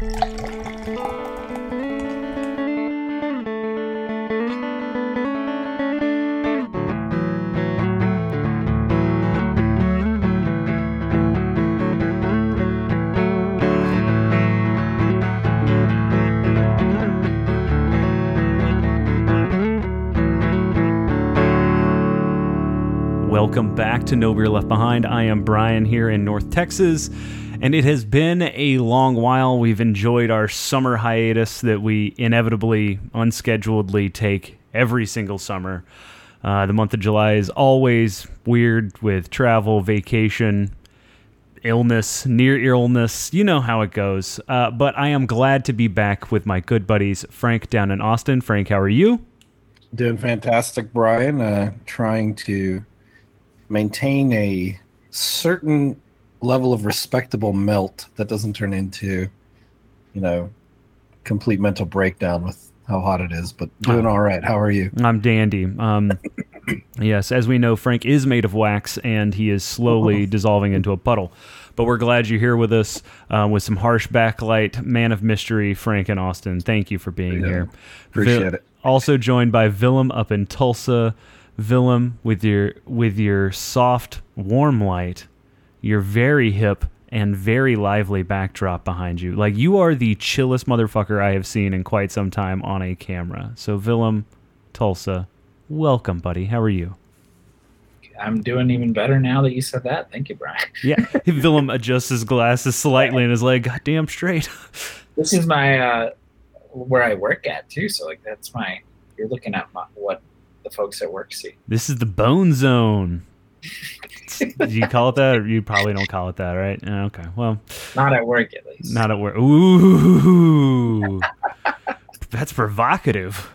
Welcome back to No Beer Left Behind. I am Brian here in North Texas, and it has been a long while. We've enjoyed our summer hiatus that we inevitably, unscheduledly take every single summer. Uh, the month of July is always weird with travel, vacation, illness, near illness. You know how it goes. Uh, but I am glad to be back with my good buddies, Frank down in Austin. Frank, how are you? Doing fantastic, Brian. Uh, trying to maintain a certain level of respectable melt that doesn't turn into, you know, complete mental breakdown with how hot it is. But doing all right. How are you? I'm dandy. Um, yes, as we know, Frank is made of wax and he is slowly dissolving into a puddle. But we're glad you're here with us uh, with some harsh backlight, man of mystery, Frank and Austin. Thank you for being Yeah, here. appreciate Vil- it. Also joined by Willem up in Tulsa. Willem with your with your soft, warm light, your very hip and very lively backdrop behind you. Like you are the chillest motherfucker I have seen in quite some time on a camera. So Willem, Tulsa, welcome, buddy. How are you? I'm doing even better now that you said that. Thank you, Brian. Yeah, Willem adjusts his glasses slightly and is like, "God damn straight." This is my uh, where I work at too. So like that's my. You're looking at my, what the folks at work see. This is the bone zone. Do you call it that, or you probably don't call it that, right? Okay, well, Not at work at least. not at work. Ooh, that's provocative.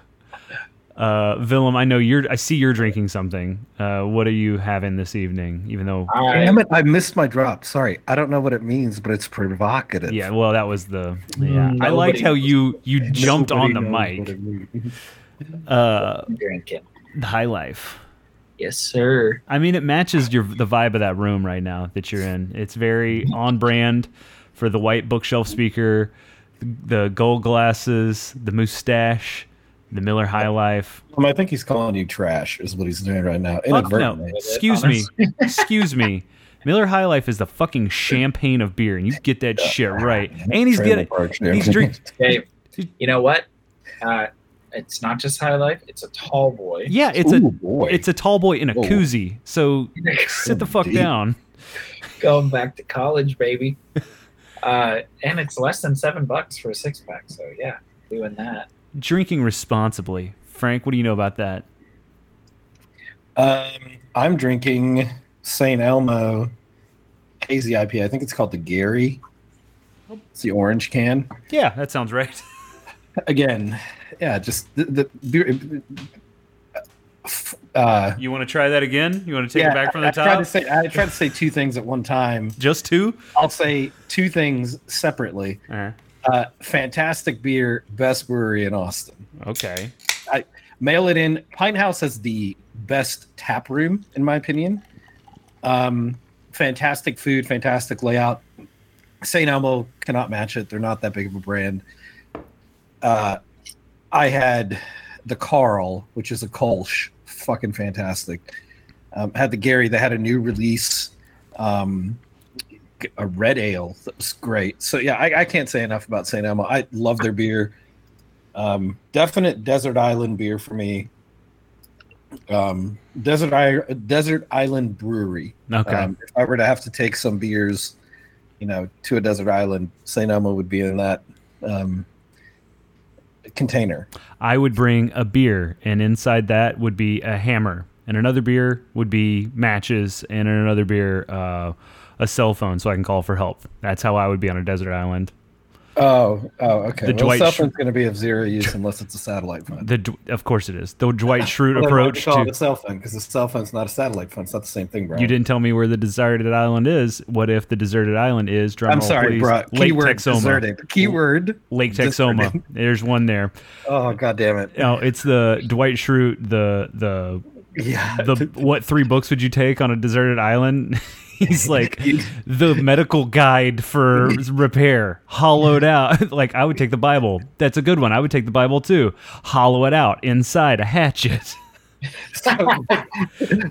Uh, Willem, I know you're. I see you're drinking something. Uh, what are you having this evening? Even though, I, Damn it! I missed my drop. Sorry, I don't know what it means, but it's provocative. yeah, well, that was the. Yeah, I liked how you you jumped on the Nobody knows what mic. Uh, drinking. the high life. Yes, sir. I mean, it matches your the vibe of that room right now that you're in. It's very on brand for the white bookshelf speaker, the gold glasses, the mustache, the Miller High Life. Um, I think he's calling you trash. Is what he's doing right now. Fuck no! Inadvertently. Excuse me, excuse me. Miller High Life is the fucking champagne of beer, and you get that shit right. And he's Trailer getting park he's champagne. drink. Hey, you know what? Uh, it's not just high life. It's a tall boy. Yeah, it's Ooh, a boy. it's a tall boy in a Oh. koozie. So sit the fuck Deep. down. Going back to college, baby. Uh, and it's less than seven bucks for a six pack. So yeah, doing that. Drinking responsibly. Frank, what do you know about that? Um, I'm drinking St. Elmo hazy IPA. I think it's called the Gary. It's the orange can. Yeah, that sounds right. Again, yeah, just the, the beer. Uh, You want to try that again? You want to take yeah, it back from the I, I tried top? to say I tried to say two things at one time. Just two? I'll say two things separately. Uh, Uh, fantastic beer, best brewery in Austin. okay. mail it in. Pinthouse has the best tap room, in my opinion. Um, fantastic food, fantastic layout. St. Elmo cannot match it. They're not that big of a brand. Uh, I had the Carl, which is a Kolsch, fucking fantastic. Um, had the Gary, that had a new release, um, a red ale that was great. So yeah, I, I can't say enough about St. Elmo. I love their beer. Um, definite desert island beer for me. Um, desert I- desert island brewery. Okay. Um, if I were to have to take some beers, you know, to a desert island, St. Elmo would be in that um, container. I would bring a beer, and inside that would be a hammer, and another beer would be matches, and another beer, uh, a cell phone so I can call for help. That's how I would be on a desert island. Oh, oh, okay. The well, Dwight cell phone's going to be of zero use unless it's a satellite phone. The of course it is the Dwight Schrute Well, approach do you call it to. the cell phone because the cell phone's not a satellite phone. It's not the same thing, bro. You didn't tell me where the deserted island is. What if the deserted island is? Drum I'm roll, sorry, please, bro. Lake Keyword Texoma. deserted. Keyword. Lake Texoma. Deserted. There's one there. Oh god damn it. No, it's the Dwight Schrute. The the Yeah. the what three books would you take on a deserted island? He's like the medical guide for repair, hollowed out. like I would take the Bible. That's a good one. I would take the Bible too. Hollow it out inside a hatchet. So,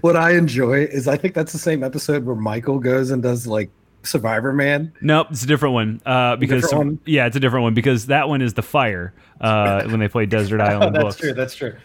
what I enjoy is I think that's the same episode where Michael goes and does like Survivor Man. Nope, it's a different one. Uh, because different one? yeah, it's a different one because that one is the fire. Uh, when they play Desert Island that's books, true. That's true.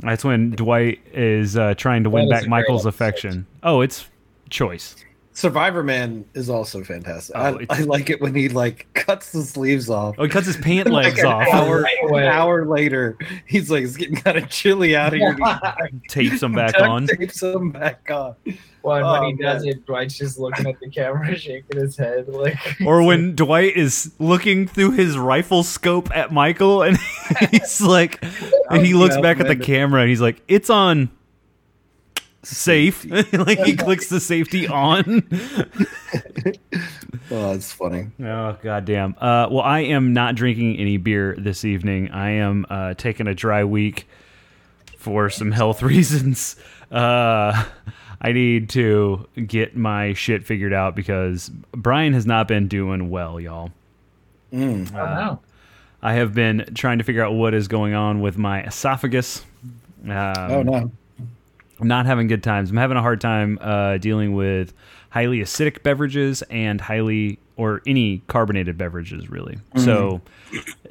that's when Dwight is uh, trying to win That is back a great Michael's episode. affection. Oh, it's choice. Survivor Man is also fantastic. Oh, I, I like it when he like cuts the sleeves off. Oh, he cuts his pant legs Like an off, Hour, Right an hour later, he's like, it's getting kind of chilly out here. tapes them back Duct on. Tapes him back on. Well, and when Oh, he does man. it, Dwight's just looking at the camera, shaking his head like. Or when Dwight is looking through his rifle scope at Michael and he's like, and he looks back at the camera and he's like, it's on safe. like he clicks the safety on. Oh, it's funny. Oh goddamn. Uh, well, I am not drinking any beer this evening. I am uh, taking a dry week for some health reasons. Uh, I need to get my shit figured out because Brian has not been doing well, y'all. Mm. Oh, no. I have been trying to figure out what is going on with my esophagus. Um, oh no. I'm not having good times. I'm having a hard time uh, dealing with highly acidic beverages and highly or any carbonated beverages, really. So,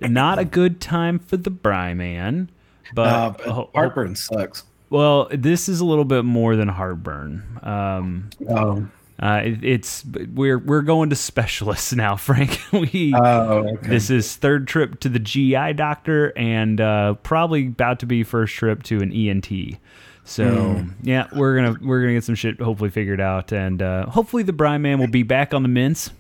not a good time for the Bry man. But, Uh, but heartburn sucks. well, this is a little bit more than heartburn. Um, Oh. uh, it, it's we're we're going to specialists now, Frank. we Oh. Okay. this is third trip to the GI doctor and uh, probably about to be first trip to an ENT. So yeah, we're gonna we're gonna get some shit hopefully figured out, and uh, hopefully the Brian Man will be back on the mints.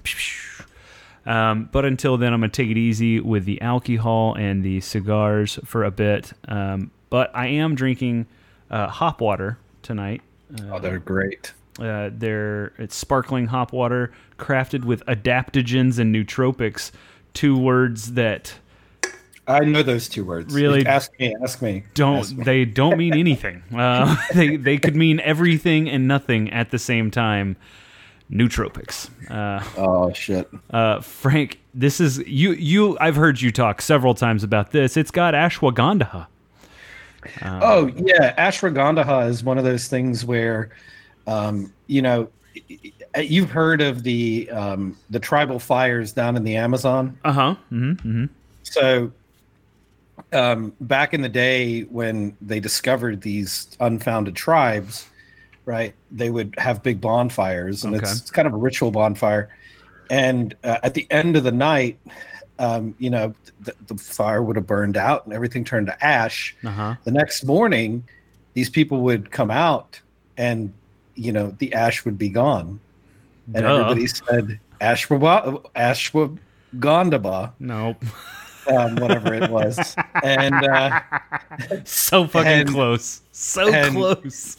Um, but until then, I'm gonna take it easy with the alcohol and the cigars for a bit. Um, but I am drinking uh, hop water tonight. oh, they're great. Uh, they're it's sparkling hop water crafted with adaptogens and nootropics, two words that I know those two words. Really? Ask me. Ask me. don't Ask me. they don't mean anything. Uh, they they could mean everything and nothing at the same time. Nootropics. Uh, Oh shit. uh, Frank, this is you. You I've heard you talk several times about this. It's got ashwagandha. Oh yeah, ashwagandha is one of those things where, um, you know, you've heard of the um, the tribal fires down in the Amazon. Uh huh. Mm-hmm, mm-hmm. So, um, back in the day when they discovered these unfounded tribes, right? They would have big bonfires, and Okay. it's, it's kind of a ritual bonfire. And uh, at the end of the night, um, you know, the, the fire would have burned out, and everything turned to ash. Uh huh. The next morning, these people would come out, and you know, the ash would be gone, and Duh. everybody said ashwa ashwagandha Nope. um, whatever it was. and uh, so fucking And- close. So and- close.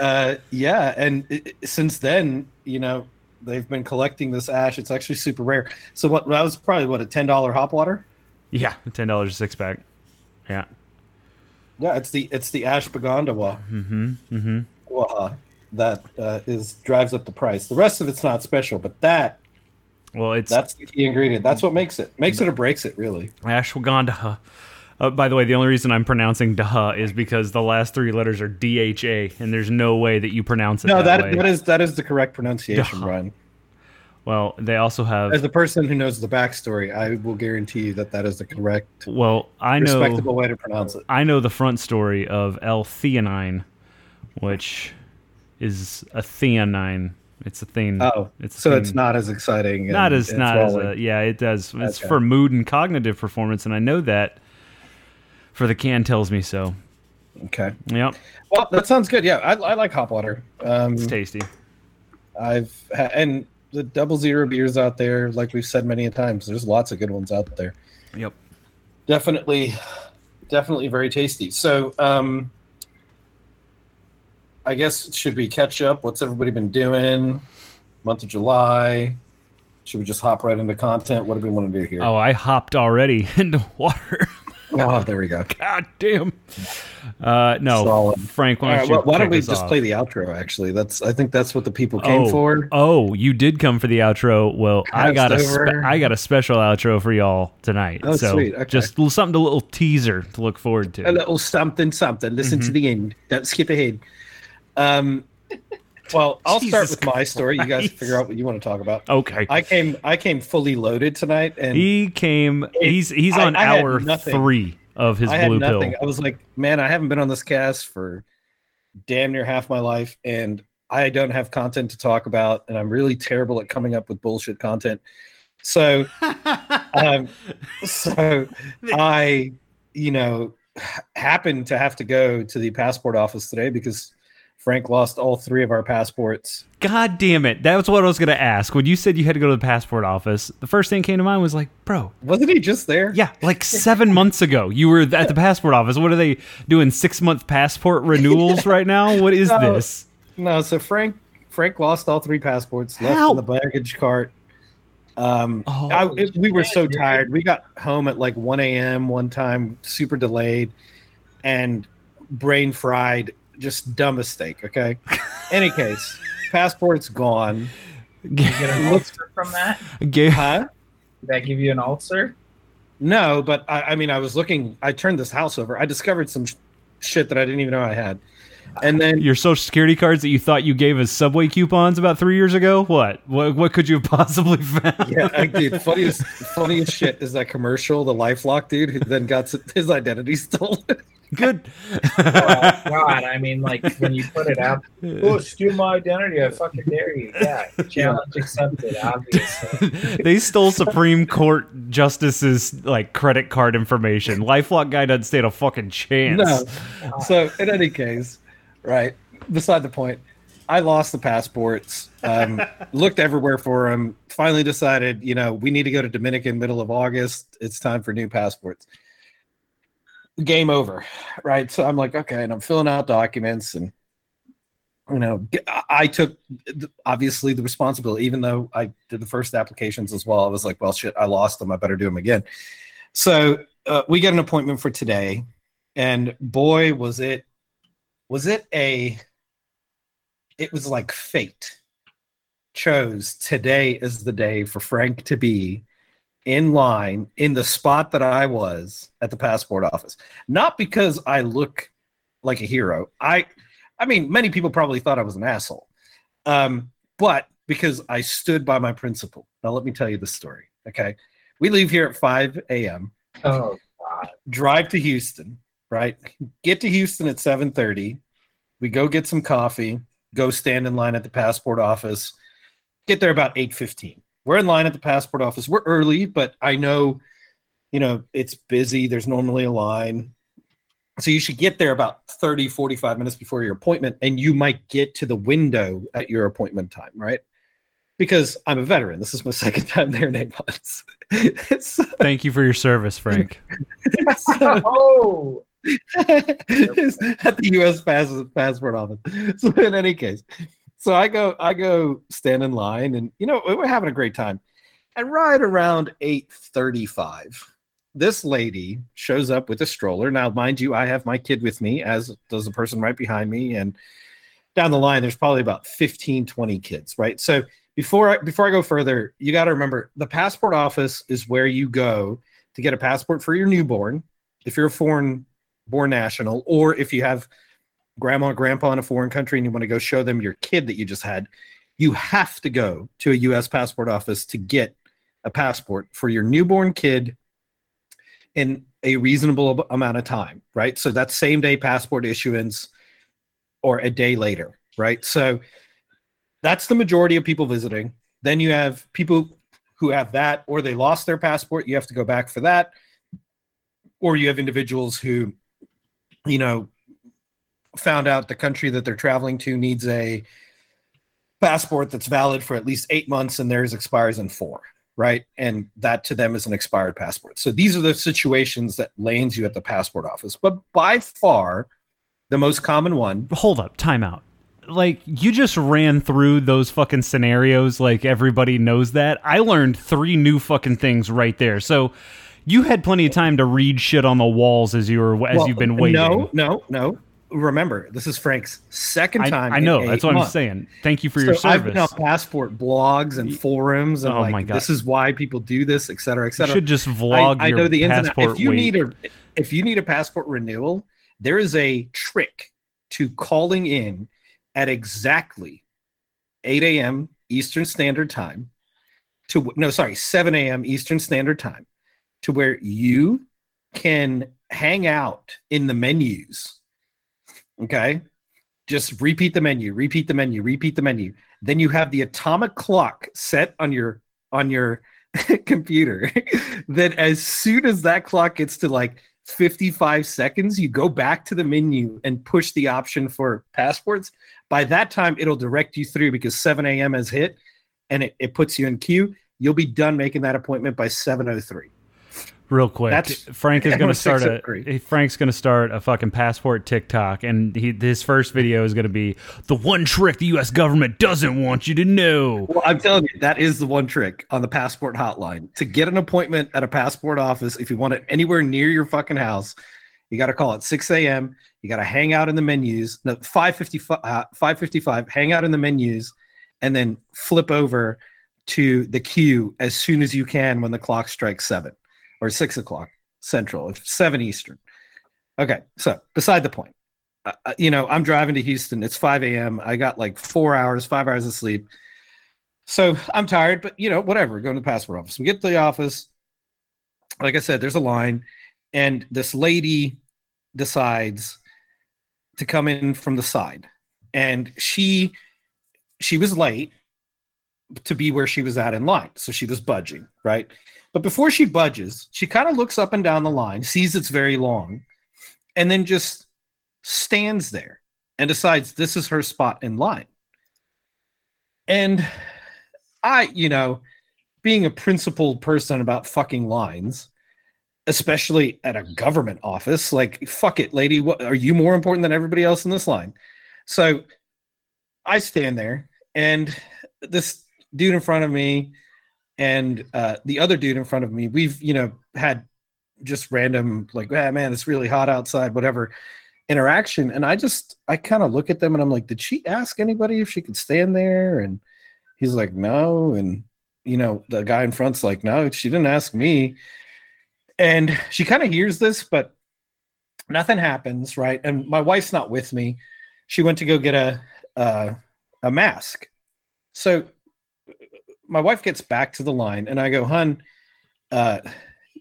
uh, yeah, and it, since then, you know, they've been collecting this ash. It's actually super rare. So what that was probably what a ten dollar hop water. Yeah, ten dollars a six pack. Yeah. Yeah, it's the it's the ashwagandha Mm-hmm. Mm-hmm. uh, that uh, is drives up the price. The rest of it's not special, but that Well, it's that's the key ingredient. That's what makes it makes it or breaks it, really. ashwagandha. Uh, by the way, the only reason I'm pronouncing daha is because the last three letters are DHA, and there's no way that you pronounce it No, that, that way. that is that is the correct pronunciation, Duh. Brian. well, they also have. As the person who knows the backstory, I will guarantee you that that is the correct, well, I know. respectable way to pronounce it. I know the front story of L-theanine, which is a theanine. It's a thing. Oh, it's so thing. it's not as exciting. not as not as a, yeah. It does. It's Okay. for mood and cognitive performance, and I know that. For the can tells me so. okay. Yep, Well, that sounds good. Yeah, I, I like hop water. Um, it's tasty. I've ha- and the double zero beers out there, like we've said many a times. There's lots of good ones out there. Yep. Definitely, definitely very tasty. So, um, I guess should we catch up? What's everybody been doing? Month of July. Should we just hop right into content? What do we want to do here? Oh, I hopped already into water. Oh, there we go. God damn. Uh, no, Solid. Frank. Why don't, right, you well, why don't we just off? play the outro? Actually, that's I think that's what the people came oh, for. Oh, you did come for the outro. Well, I got a spe- I got a special outro for y'all tonight. Oh, so sweet. Okay. just something, a little teaser to look forward to. A little something, something. Listen Mm-hmm. to the end. Don't skip ahead. Um, well, I'll start with my story. You guys Christ. figure out what you want to talk about. okay. I came, I came fully loaded tonight, and he came. He's he's on I hour three of his I had blue nothing. pill. I was like, man, I haven't been on this cast for damn near half my life, and I don't have content to talk about, and I'm really terrible at coming up with bullshit content. So, um, so I, you know, happened to have to go to the passport office today because Frank lost all three of our passports. God damn it! That was what I was gonna ask. When you said you had to go to the passport office, the first thing came to mind was like, bro, Wasn't he just there? yeah, like seven months ago, you were at the passport office. What are they doing? Six month passport renewals right now? What is No. this? No, so Frank Frank lost all three passports, left How? in the baggage cart. Um, Oh, I, it- we were so tired. We got home at like 1 a.m. one time, super delayed, and brain fried. Just dumb mistake. Okay. Any case, passport's gone. Get an ulcer from that? Ga- Huh? Did that give you an ulcer? No, but I, I mean, I was looking. I turned this house over. I discovered some sh- shit that I didn't even know I had, and then Your social security cards that you thought you gave as subway coupons about three years ago? What? What? What could you have possibly found? Yeah, I, dude. Funniest, funniest shit is that commercial, the LifeLock dude who then got his identity stolen. Good. Oh, God, I mean, like when you put it out, oh, steal my identity, I fucking dare you. Yeah, challenge accepted, obviously. they stole Supreme Court justices like credit card information. LifeLock guy doesn't stand a fucking chance. No. So in any case, right. Beside the point, I lost the passports. Um, looked everywhere for them. Finally decided, you know, we need to go to Dominican middle of August. It's time for new passports. Game over, right? So I'm like, okay, and I'm filling out documents, and you know, I took obviously the responsibility, even though I did the first applications as well. I was like, well, shit, I lost them. I better do them again. So uh, we get an appointment for today, and boy, was it was it a it was like fate chose today is the day for Frank to be in line in the spot that I was at the passport office. Not because I look like a hero. I I mean, many people probably thought I was an asshole. Um, but because I stood by my principle. Now let me tell you the story. Okay. We leave here at 5 a.m Oh, God. drive to Houston, right? Get to Houston at 7:30. We go get some coffee, go stand in line at the passport office. Get there about 8:15. We're in line at the passport office. We're early, but I know you know, it's busy. There's normally a line. So you should get there about 30 45 minutes before your appointment and you might get to the window at your appointment time, right? Because I'm a veteran. This is my second time there in eight months. so, Thank you for your service, Frank. oh, at the U.S. pass- passport office. So in any case, so I go, I go stand in line, and you know we're having a great time. And right around eight thirty-five, this lady shows up with a stroller. Now, mind you, I have my kid with me, as does the person right behind me, and down the line, there's probably about 15, 20 kids, right? So before I, before I go further, you got to remember the passport office is where you go to get a passport for your newborn. If you're a foreign born national, or if you have grandma or grandpa in a foreign country and you want to go show them your kid that you just had, you have to go to a US passport office to get a passport for your newborn kid in a reasonable amount of time, right? So that's same day passport issuance or a day later, right? So that's the majority of people visiting. Then you have people who have that or they lost their passport, you have to go back for that. Or you have individuals who you know, found out the country that they're traveling to needs a passport that's valid for at least eight months and theirs expires in four, right? And that to them is an expired passport. So these are the situations that lands you at the passport office. But by far, the most common one, Hold up, timeout. Like you just ran through those fucking scenarios like everybody knows that. I learned three new fucking things right there. So You had plenty of time to read shit on the walls as you were as Well, you've been waiting. No, no, no. Remember, this is Frank's second time. I in know. That's what I'm saying. Thank you for so your I've been on passport blogs and forums, and Oh like my God. this is why people do this, et cetera, et You should just vlog I, I know the passport. If you wait. need a if you need a passport renewal, there is a trick to calling in at exactly 8 a.m. Eastern Standard Time to no, sorry, 7 a.m. Eastern Standard Time to where you can hang out in the menus. Okay. Just repeat the menu, repeat the menu, repeat the menu. Then you have the atomic clock set on your on your computer. then as soon as that clock gets to like 55 seconds, you go back to the menu and push the option for passports. By that time, it'll direct you through because 7 a.m. has hit and it, it puts you in queue. You'll be done making that appointment by 703. Real quick, That's- Frank is going to start a Frank's going to start a fucking passport TikTok, and he, his first video is going to be the one trick the U.S. government doesn't want you to know. Well, I'm telling you, that is the one trick on the passport hotline. To get an appointment at a passport office, if you want it anywhere near your fucking house, you got to call at 6 a.m. You got to hang out in the menus. No, 555, uh, 555, hang out in the menus, and then flip over to the queue as soon as you can when the clock strikes seven or six o'clock central, seven Eastern. Okay, so beside the point. Uh, uh, you know, I'm driving to Houston. It's 5 a.m. I got like four hours, five hours of sleep. So I'm tired, but you know, whatever. Go to the passport office. We get to the office. Like I said, there's a line, and this lady decides to come in from the side, and she she was late to be where she was at in line, so she was budging right. But before she budges, she kind of looks up and down the line, sees it's very long, and then just stands there and decides this is her spot in line. And I, you know, being a principled person about fucking lines, especially at a government office, like fuck it, lady, what are you more important than everybody else in this line? So I stand there and this dude in front of me and uh, the other dude in front of me, we've, you know, had just random like, ah, man, it's really hot outside, whatever interaction. And I just, I kind of look at them and I'm like, did she ask anybody if she could stand there? And he's like, no. And, you know, the guy in front's like, no, she didn't ask me. And she kind of hears this, but nothing happens, right? And my wife's not with me. She went to go get a uh, a mask. So my wife gets back to the line, and I go, "Hun, uh,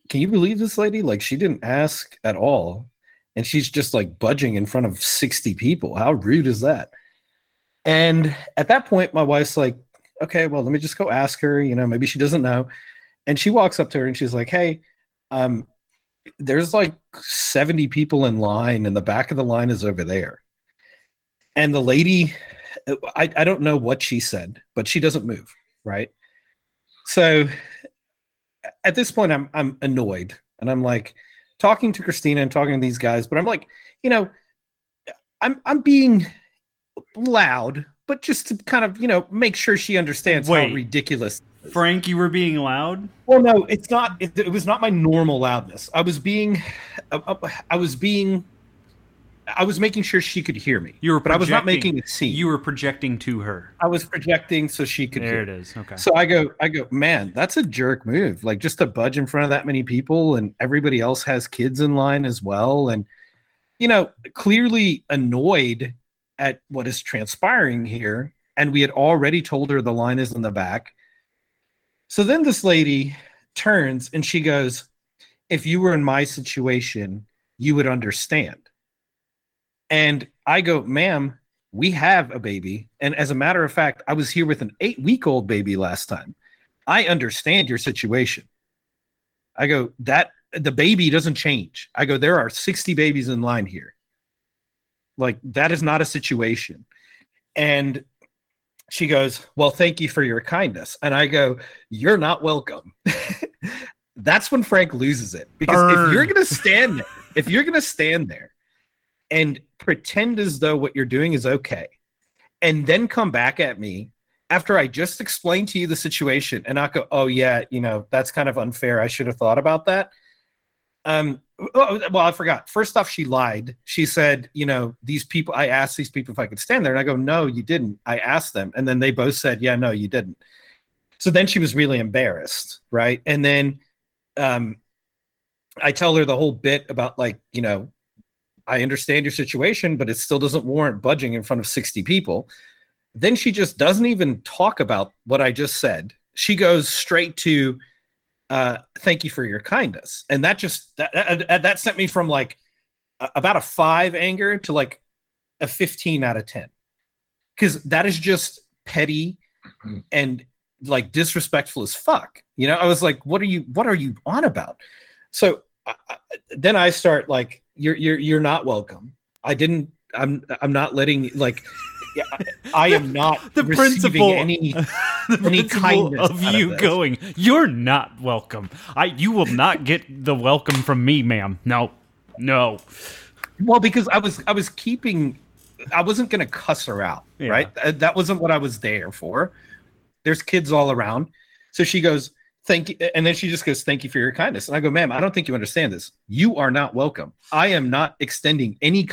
can you believe this lady? Like, she didn't ask at all, and she's just like budging in front of sixty people. How rude is that?" And at that point, my wife's like, "Okay, well, let me just go ask her. You know, maybe she doesn't know." And she walks up to her and she's like, "Hey, um, there's like 70 people in line and the back of the line is over there and the lady I, I don't know what she said but she doesn't move right so at this point i'm i'm annoyed and i'm like talking to christina and talking to these guys but i'm like you know i'm i'm being loud but just to kind of you know make sure she understands Wait. how ridiculous Frank, you were being loud. well, no, it's not. It, it was not my normal loudness. I was being, I, I- I was being, I was making sure she could hear me. You were, but I was not making a scene. You were projecting to her. I was projecting so she could There hear. it is. Okay. So I go, I go, man, that's a jerk move. Like just to budge in front of that many people, and everybody else has kids in line as well, and you know, clearly annoyed at what is transpiring here. And we had already told her the line is in the back. So then this lady turns and she goes, If you were in my situation, you would understand. And I go, Ma'am, we have a baby. And as a matter of fact, I was here with an eight week old baby last time. I understand your situation. I go, That the baby doesn't change. I go, There are 60 babies in line here. Like, that is not a situation. And she goes, Well, thank you for your kindness. And I go, You're not welcome. That's when Frank loses it. Because Burn. if you're going to stand there, if you're going to stand there and pretend as though what you're doing is okay, and then come back at me after I just explained to you the situation and not go, Oh, yeah, you know, that's kind of unfair. I should have thought about that. Um, well, I forgot. First off, she lied. She said, you know, these people, I asked these people if I could stand there. And I go, no, you didn't. I asked them. And then they both said, yeah, no, you didn't. So then she was really embarrassed. Right. And then um, I tell her the whole bit about, like, you know, I understand your situation, but it still doesn't warrant budging in front of 60 people. Then she just doesn't even talk about what I just said. She goes straight to, uh, thank you for your kindness. And that just, that, that, that sent me from like about a five anger to like a 15 out of 10. Cause that is just petty and like disrespectful as fuck. You know, I was like, what are you, what are you on about? So I- then I start like, you're, you're, you're not welcome. I didn't, I'm, I'm not letting like, yeah, I, am not The principle- any the Any principle kindness of out of you going, you're not welcome. I you will not get the welcome from me, ma'am. No, no. Well, because I was I was keeping, I wasn't gonna cuss her out, Yeah. right? That wasn't what I was there for. There's kids all around, so she goes, "Thank you," and then she just goes, "Thank you for your kindness." And I go, "Ma'am, I don't think you understand this. You are not welcome. I am not extending any.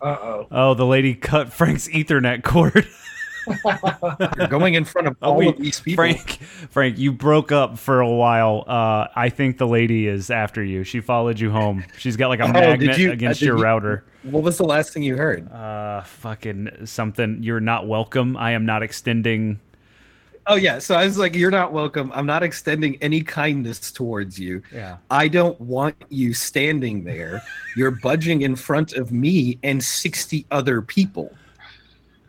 Uh oh. Oh, the lady cut Frank's Ethernet cord. You're going in front of Oh, all wait, of these people." Frank, Frank, you broke up for a while. Uh, I think the lady is after you. She followed you home. She's got like a Oh, magnet you- uh, against did your you- router. What was the last thing you heard? Uh, fucking something. You're not welcome. I am not extending. Oh yeah, so I was like, "You're not welcome. I'm not extending any kindness towards you." Yeah. I don't want you standing there. You're budging in front of me and 60 other people.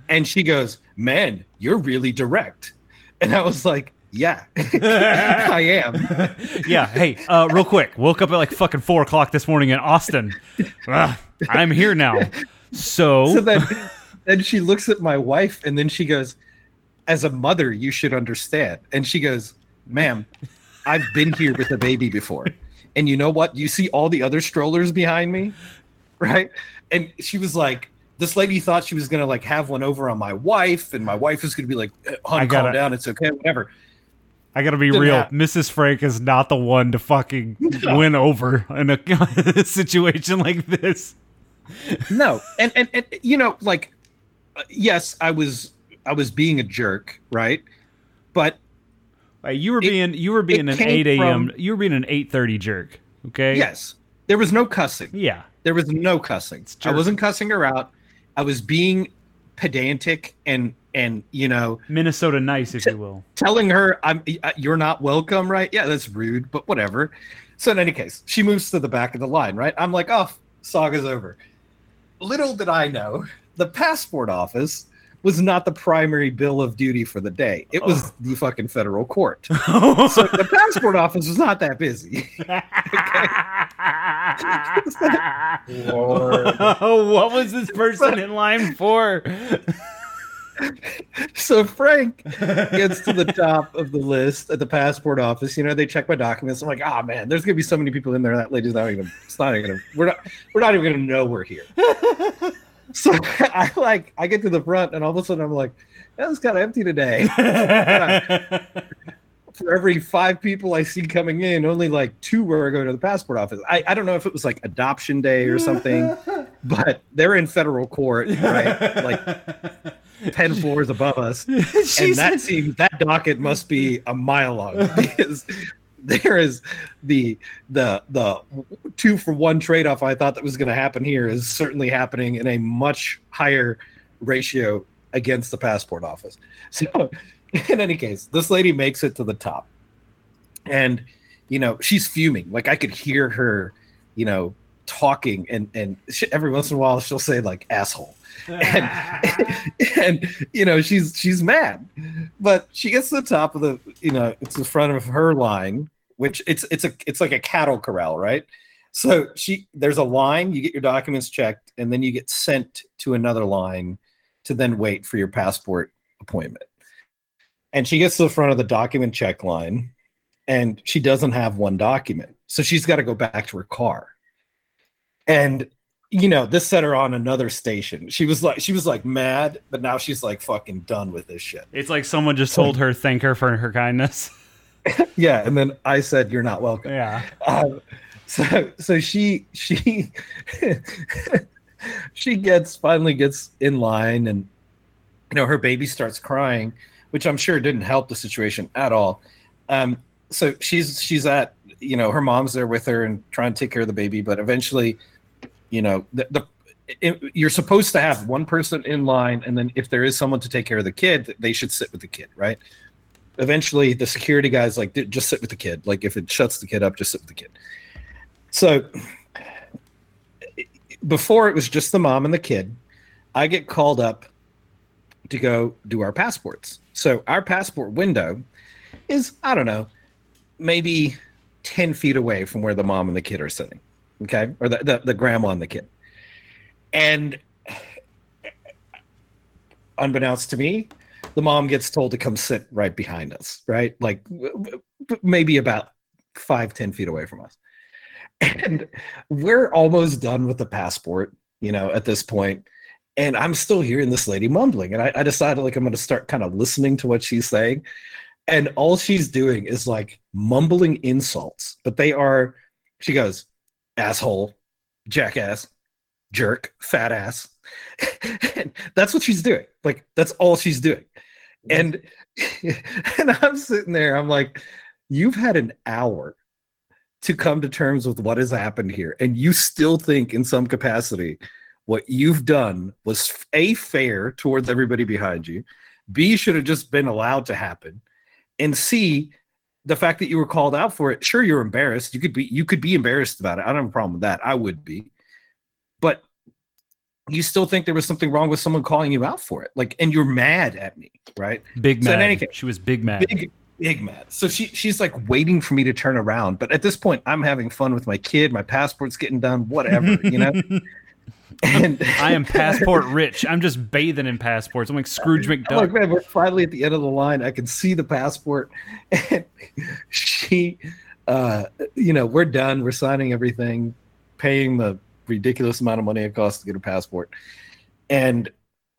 And she goes, Man, you're really direct. And I was like, Yeah, I am. yeah. Hey, uh, real quick. Woke up at like fucking four o'clock this morning in Austin. Ugh, I'm here now. So, So then, then she looks at my wife and then she goes, As a mother, you should understand. And she goes, Ma'am, I've been here with a baby before. And you know what? You see all the other strollers behind me, right? And she was like, this lady thought she was gonna like have one over on my wife, and my wife was gonna be like, "Uh, I gotta- calm down, it's okay, whatever." I gotta be Didn't real. happen. Mrs. Frank is not the one to fucking win over in a situation like this. No, and, and and you know, like, uh, yes, I was I was being a jerk, right? But Like, you were It- being you were being an eight a.m. You were being an eight thirty jerk. Okay. yes, there was no cussing. Yeah. There was no cussing. I wasn't cussing her out. I was being pedantic and and you know Minnesota nice, if you will. telling her I'm uh, you're not welcome, right? Yeah, that's rude, but whatever. So in any case, she moves to the back of the line, right? I'm like, oh, saga's over. Little did I know, the passport office was not the primary bill of duty for the day. It was the fucking federal court. So the passport office was not that busy. What was this person in line for? So Frank gets to the top of the list at the passport office. You know, they check my documents. I'm like, ah, man, there's gonna be so many people in there. That lady's not even. It's not even gonna. We're not. We're not even gonna know we're here. so I like. I get to the front, and all of a sudden I'm like, yeah, it's kind of empty today. For every five people I see coming in, only like two were going to the passport office. I, I don't know if it was like adoption day or something, but they're in federal court, right? Like 10 floors above us and that seems that docket must be a mile long because there is the the the two for one trade off I thought that was going to happen here is certainly happening in a much higher ratio against the passport office. So in any case, this lady makes it to the top, and you know she's fuming. Like I could hear her, you know, talking, and and she, every once in a while she'll say like asshole and, and you know she's she's mad. But she gets to the top of the you know it's the front of her line which it's it's a it's like a cattle corral right? So she there's a line you get your documents checked and then you get sent to another line to then wait for your passport appointment. And she gets to the front of the document check line and she doesn't have one document. So she's got to go back to her car. And you know this set her on another station she was like she was like mad but now she's like fucking done with this shit It's like someone just told her thank her for her kindness. yeah, and then I said, "You're not welcome." Yeah. Um, so so she she she gets finally gets in line, and you know her baby starts crying, which I'm sure didn't help the situation at all. Um, so she's she's at you know her mom's there with her and trying to take care of the baby, but eventually, you know the, the it, you're supposed to have one person in line, and then if there is someone to take care of the kid, they should sit with the kid, right? Eventually, the security guy's like, just sit with the kid. Like, if it shuts the kid up, just sit with the kid. So, before it was just the mom and the kid, I get called up to go do our passports. So, our passport window is, I don't know, maybe 10 feet away from where the mom and the kid are sitting. Okay. Or the, the, the grandma and the kid. And unbeknownst to me, the mom gets told to come sit right behind us, right? Like maybe about five, ten feet away from us. And we're almost done with the passport, you know, at this point. And I'm still hearing this lady mumbling. And I, I decided like I'm going to start kind of listening to what she's saying. And all she's doing is like mumbling insults, but they are, she goes, asshole, jackass, jerk, fat ass. and that's what she's doing. Like that's all she's doing. And and I'm sitting there, I'm like, you've had an hour to come to terms with what has happened here. And you still think in some capacity what you've done was a fair towards everybody behind you. B should have just been allowed to happen. And C, the fact that you were called out for it, sure you're embarrassed. You could be you could be embarrassed about it. I don't have a problem with that. I would be. But you still think there was something wrong with someone calling you out for it. Like and you're mad at me, right? Big So in any case- she was big mad. Big big mad. So she she's like waiting for me to turn around. But at this point, I'm having fun with my kid. My passport's getting done, whatever, you know? And I am passport rich. I'm just bathing in passports. I'm like Scrooge I'm like, McDuck. man, we're finally at the end of the line. I can see the passport. And she, uh, you know, we're done. We're signing everything, paying the ridiculous amount of money it costs to get a passport. And,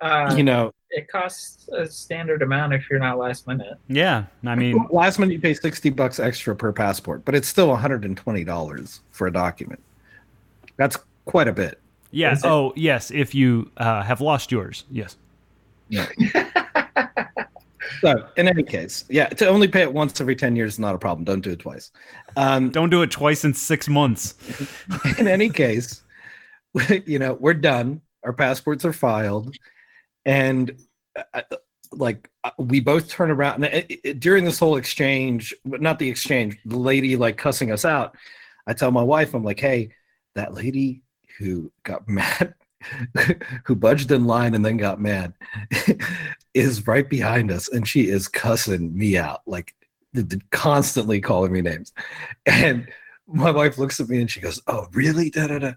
Uh, you know, it costs a standard amount if you're not last minute. Yeah. I mean, last minute you pay 60 bucks extra per passport, but it's still $120 for a document. That's quite a bit. Yeah. Is it- Oh, yes. If you uh, have lost yours. Yes. So, in any case, yeah, to only pay it once every 10 years is not a problem. Don't do it twice. Um, Don't do it twice in six months. in any case, you know, we're done. Our passports are filed, and uh, like uh, we both turn around and it, it- during this whole exchange, but not the exchange, the lady like cussing us out. I tell my wife, I'm like, hey, that lady who got mad, who budged in line and then got mad, is right behind us, and she is cussing me out, like constantly calling me names, and my wife looks at me and she goes, "Oh, really?" Da, da, da.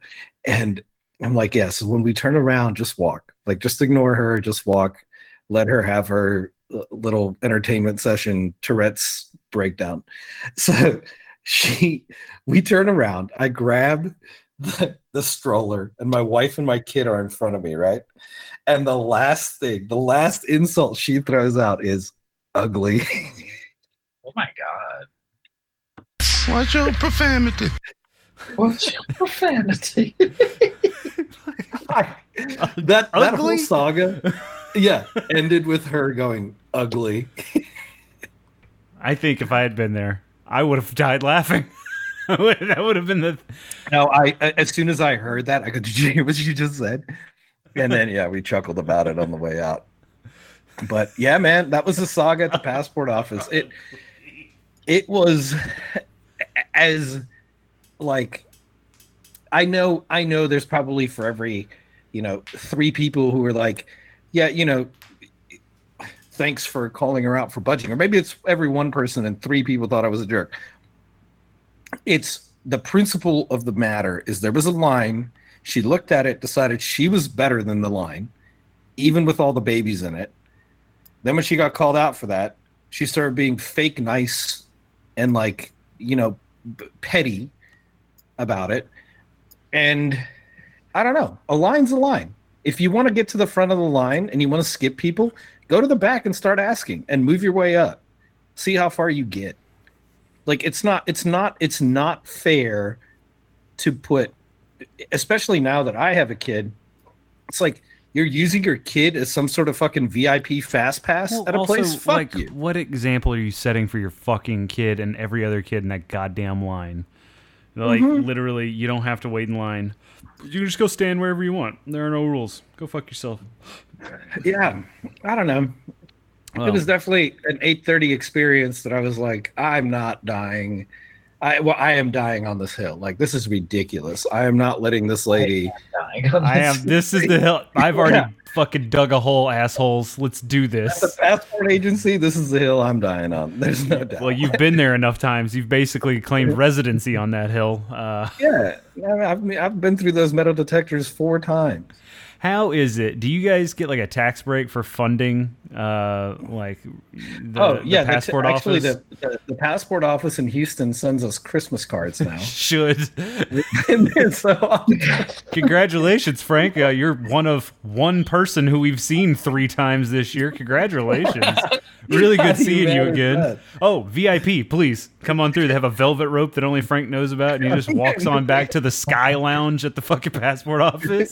And I'm like, "Yeah." So when we turn around, just walk. Like, just ignore her. Just walk. Let her have her uh, little entertainment session, Tourette's breakdown. So she, we turn around. I grab the, the stroller, and my wife and my kid are in front of me, right? And the last thing, the last insult she throws out is ugly. Oh my god. Watch your profanity. What's your profanity? that that whole Ugly? saga, yeah, ended with her going ugly. I think if I had been there, I would have died laughing. That would have been the. No, I as soon as I heard that, I go, "Did you hear what you just said?" And then yeah, we chuckled about it on the way out. But yeah, man, that was the saga at the passport office. It it was as like I know I know there's probably for every you know three people who are like, yeah, you know, thanks for calling her out for budging, or maybe it's every one person and three people thought I was a jerk. It's the principle of the matter is there was a line. She looked at it, decided she was better than the line, even with all the babies in it. Then when she got called out for that, she started being fake nice and like you know b- petty about it. And I don't know. A line's a line. If you want to get to the front of the line and you want to skip people, go to the back and start asking and move your way up. See how far you get. Like it's not it's not it's not fair to put especially now that I have a kid. It's like you're using your kid as some sort of fucking VIP fast pass Well, at a also, place. Fuck like, you. what example are you setting for your fucking kid and every other kid in that goddamn line? Like, Mm-hmm. literally, you don't have to wait in line. You can just go stand wherever you want. There are no rules. Go fuck yourself. Yeah, I don't know. Well, it was definitely an 8:30 experience that I was like, I'm not dying. I well, I am dying on this hill. Like this is ridiculous. I am not letting this lady. Dying on I am this is the hill. I've already Yeah. fucking dug a hole, assholes. Let's do At the passport agency, this is the hill I'm dying on. There's no doubt. Well, you've been there enough times. You've basically claimed residency on that hill. Uh, yeah, I mean, I've, I've been through those metal detectors four times. How is it? Do you guys get like a tax break for funding, uh, like the, oh yeah, the passport actually, office? the, the the passport office in Houston sends us Christmas cards now. Should so congratulations, Frank. Uh, you're one of one person who we've seen three times this year. Congratulations. Really good seeing you again. Oh, VIP, please come on through. They have a velvet rope that only Frank knows about, and he just walks on back to the Sky Lounge at the fucking passport office.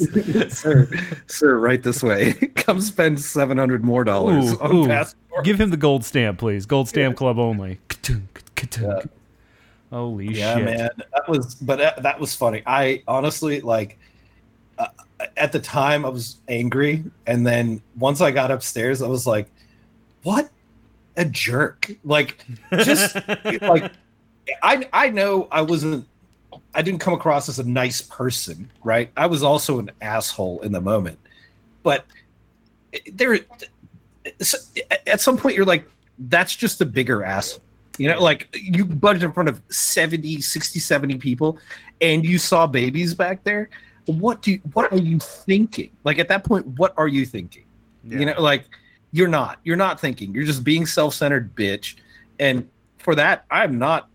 sir, sir, right this way. Come spend seven hundred more dollars Ooh, on ooh. passport. Give him the gold stamp, please. Gold stamp club only. Ka-tunk. Holy Yeah, shit. Yeah, man, that was, but that, that was funny. I honestly like. Uh, at the time, I was angry, and then once I got upstairs, I was like, "What a jerk!" Like, just like I I know I wasn't I didn't come across as a nice person, right? I was also an asshole in the moment. But there at some point you're like that's just a bigger ass. You know, like you butted in front of 70, 60, 70 people and you saw babies back there. What do you, what are you thinking? Like at that point what are you thinking? You know, like you're not. You're not thinking. You're just being self-centered bitch. And for that, I'm not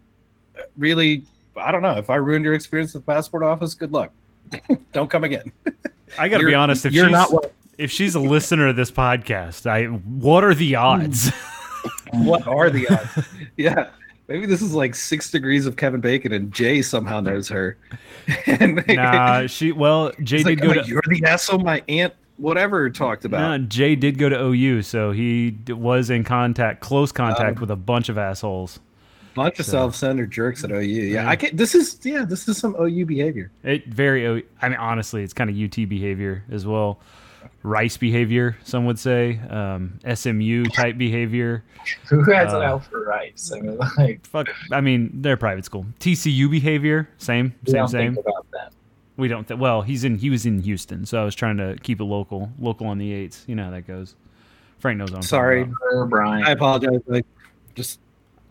really I don't know. If I ruined your experience the passport office, good luck. don't come again. I got to be honest. If you're she's, not what, if she's a listener of this podcast, I what are the odds? what are the odds? yeah. Maybe this is like six degrees of Kevin Bacon and Jay somehow knows her. and nah, she. Well, Jay did like, go "Oh, to. you're the asshole my aunt whatever talked about. Nah, Jay did go to OU, so he was in contact, close contact Um, with a bunch of assholes. Bunch of self-centered jerks at OU. Yeah, Yeah. I can. This is yeah, this is some OU behavior. It very. I mean, honestly, it's kind of UT behavior as well. Rice behavior, some would say. Um, SMU type behavior. Who has Uh, an out for rights? I mean, like, Fuck. I mean, they're private school. TCU behavior, same, we same, don't same. think about that. We don't. Th- well, he's in. He was in Houston, so I was trying to keep it local, local on the eights. You know how that goes. Frank knows. I'm Sorry. about. Brian. I apologize. I just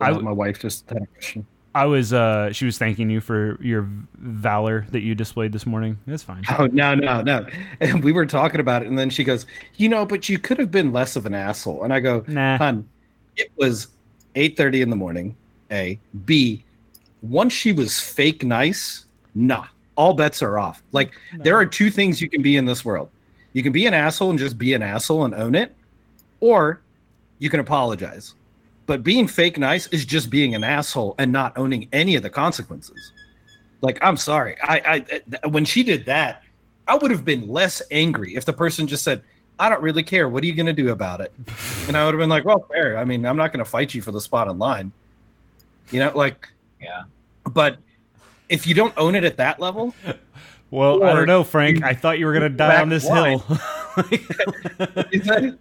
I my wife just had a question. I was. uh She was thanking you for your valor that you displayed this morning. That's fine. Oh no, no, no. And we were talking about it, and then she goes, "You know, but you could have been less of an asshole." And I go, Nah. "Hun, it was eight thirty in the morning. A, B. Once she was fake nice, nah, all bets are off. Like there are two things you can be in this world. You can be an asshole and just be an asshole and own it, or you can apologize. But being fake nice is just being an asshole and not owning any of the consequences. Like, I'm sorry. I, I when she did that, I would have been less angry if the person just said, I don't really care. What are you going to do about it? And I would have been like, well, fair. I mean, I'm not going to fight you for the spot in line. You know, like, Yeah. but if you don't own it at that level, Well, I don't know, Frank. I thought you were gonna die on this wine. hill. I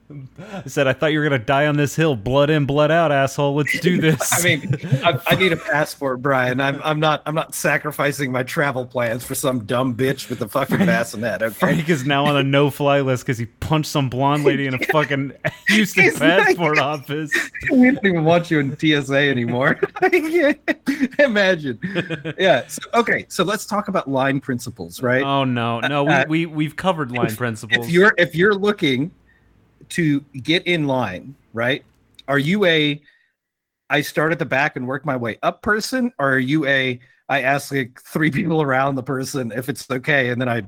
said I thought you were gonna die on this hill. Blood in, blood out, asshole. Let's do this. I mean, I, I need a passport, Brian. I'm, I'm not, I'm not sacrificing my travel plans for some dumb bitch with a fucking bassinet. Okay. Frank is now on a no-fly list because he punched some blonde lady in a fucking Houston He's like- passport office. we don't even want you in TSA anymore. Imagine. Yeah. So, okay. So let's talk about line principles, right? Oh no, no, we, Uh, we we've covered line principles. if you're if you're looking to get in line, right? Are you a I start at the back and work my way up person, or are you a I ask like three people around the person if it's okay, and then I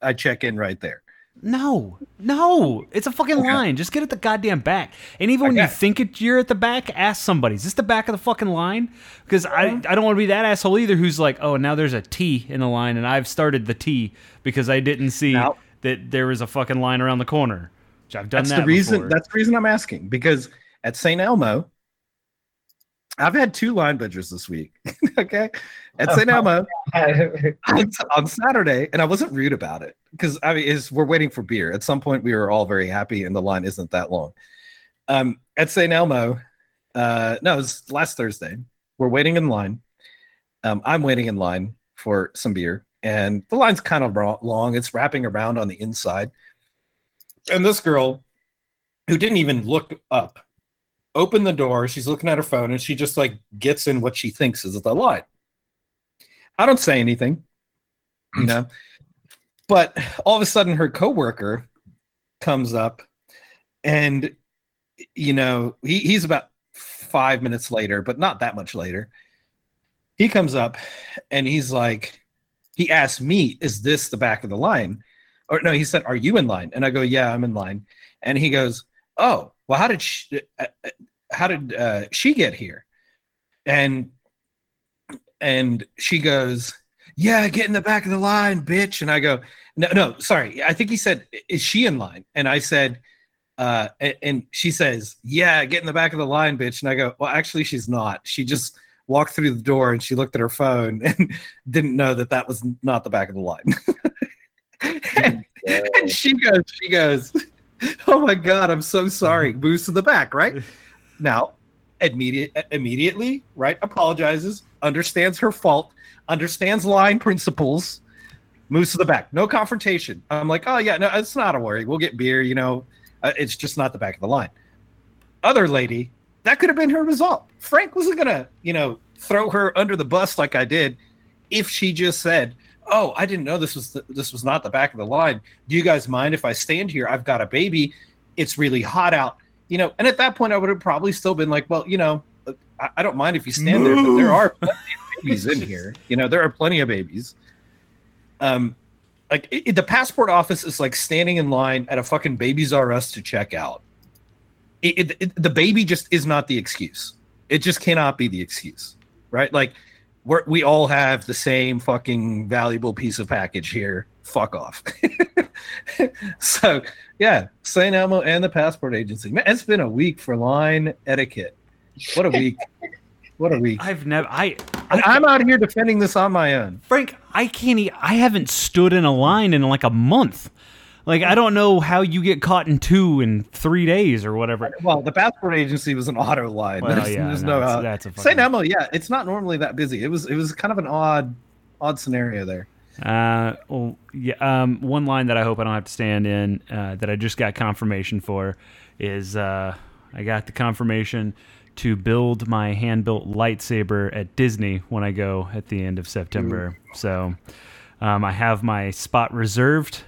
I check in right there? No, no, it's a fucking line. Just get at the goddamn back. And even when you think it, you're at the back, ask somebody, is this the back of the fucking line? Because I, Uh-huh. I don't want to be that asshole either who's like, oh, now there's a T in the line and I've started the T because I didn't see Now- that there was a fucking line around the corner. Which I've done That's that the reason. before. That's the reason I'm asking because at St. Elmo, I've had two line butchers this week. okay, at St. Elmo on, on Saturday, and I wasn't rude about it because I mean, is we're waiting for beer. At some point, we were all very happy, and the line isn't that long. Um, at St. Elmo, uh, no, it was last Thursday. We're waiting in line. Um, I'm waiting in line for some beer, and the line's kind of long. It's wrapping around on the inside, and this girl, who didn't even look up, opened the door. She's looking at her phone, and she just like gets in what she thinks is the line. I don't say anything, you know. But all of a sudden, her coworker comes up, and you know he, he's about five minutes later, but not that much later. He comes up, and he's like, he asked me, "Is this the back of the line?" Or no, he said, "Are you in line?" And I go, "Yeah, I'm in line." And he goes, "Oh, well, how did she, uh, uh, how did uh, she get here?" And and she goes, "Yeah, get in the back of the line, bitch." And I go, "No, no, sorry. I think he said, is she in line?" And I said, uh, and, and she says, "Yeah, get in the back of the line, bitch." And I go, "Well, actually, she's not. She just walked through the door and she looked at her phone and didn't know that that was not the back of the line." and, and she goes, she goes, "Oh my god, I'm so sorry." Moves to the back, right? Now, immediate, immediately, right? Apologizes, understands her fault, understands line principles, moves to the back. No confrontation. I'm like, oh yeah, no, it's not a worry. We'll get beer. You know, uh, it's just not the back of the line. Other lady, that could have been her result. Frank wasn't gonna, you know, throw her under the bus like I did if she just said, "Oh, I didn't know this was the, this was not the back of the line. Do you guys mind if I stand here? I've got a baby. It's really hot out." You know, and at that point, I would have probably still been like, "Well, you know, I, I don't mind if you stand there, but there are plenty of babies in here. You know, there are plenty of babies." Um, like it, it- the passport office is like standing in line at a fucking Babies R Us to check out. It- the baby just is not the excuse. It just cannot be the excuse, right? Like we're, we all have the same fucking valuable piece of package here. Fuck off. so yeah, St. Elmo and the passport agency. Man, it's been a week for line etiquette. What a week. what a week. I've never, I, And I'm out here defending this on my own. Frank, I can't. E- I haven't stood in a line in like a month. Like I don't know how you get caught in two in three days or whatever. Well, the passport agency was an auto line. Well, there's, yeah, there's no, no, uh, that's a St. Elmo. Yeah, it's not normally that busy. It was it was kind of an odd odd scenario there. Uh, well, yeah. Um, one line that I hope I don't have to stand in uh, that I just got confirmation for is uh, I got the confirmation to build my hand built lightsaber at Disney when I go at the end of September. So um, I have my spot reserved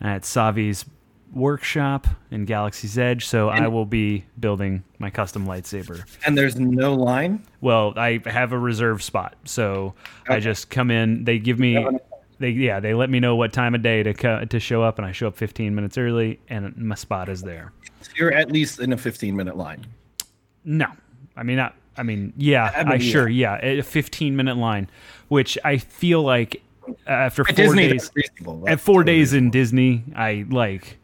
at Savi's workshop in Galaxy's Edge. So I will be building my custom lightsaber. And there's no line. Well, I have a reserve spot, so I just come in. They give me, they yeah, they let me know what time of day to co- to show up, and I show up 15 minutes early, and my spot is there. So You're at least in a 15 minute line. No, I mean, I, I mean, yeah, I I, mean, sure, yeah, a 15 minute line, which I feel like after four Disney, days, right? at four days in Disney, I like.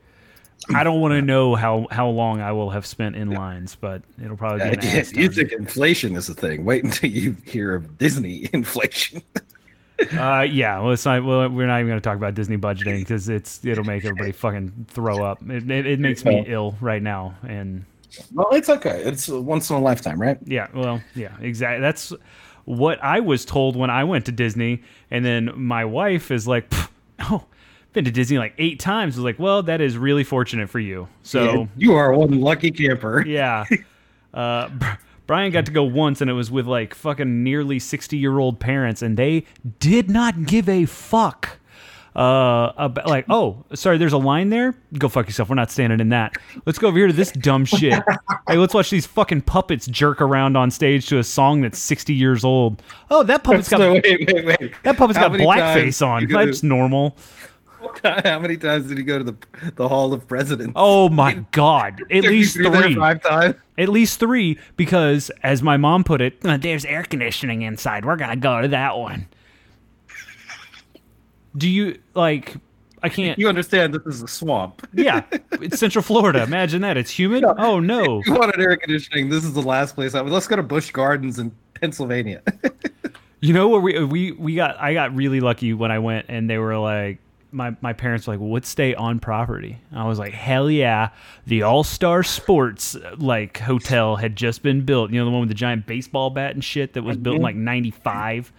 I don't want to know how, how long I will have spent in lines, but it'll probably be an Yeah, you think inflation is a thing? Wait until you hear of Disney inflation. Uh, yeah. Well, it's not. Well, we're not even going to talk about Disney budgeting because it's it'll make everybody fucking throw up. It, it, it makes me ill right now, and well, it's okay. It's once in a lifetime, right? yeah. Well, yeah. Exactly. That's what I was told when I went to Disney, and then my wife is like, "Pff, "Oh, been to Disney like eight times." I was like, "Well, that is really fortunate for you." So you are one lucky camper. yeah. Uh, Brian got to go once, and it was with like fucking nearly sixty-year-old parents, and they did not give a fuck. Uh, about, like, oh, sorry, there's a line there. Go fuck yourself. We're not standing in that. Let's go over here to this dumb shit. hey, let's watch these fucking puppets jerk around on stage to a song that's sixty years old. Oh, that puppet's got So wait, wait, wait. that puppet's How got blackface on. gonna- That's normal. How many times did he go to the the Hall of Presidents? Oh my god, at least three. Five times. At least three, because as my mom put it, "Uh, there's air conditioning inside. We're gonna go to that one. Do you like? I can't. You understand this is a swamp. Yeah, it's Central Florida. Imagine that. It's humid. Oh no. You wanted air conditioning, this is the last place I would. Let's go to Busch Gardens in Pennsylvania. You know where we we we got? I got really lucky when I went, and they were like. My, my parents were like, well, let's stay on property. I was like, hell yeah. The All Star Sports like hotel had just been built. You know, the one with the giant baseball bat and shit that was built in mm-hmm. like 95.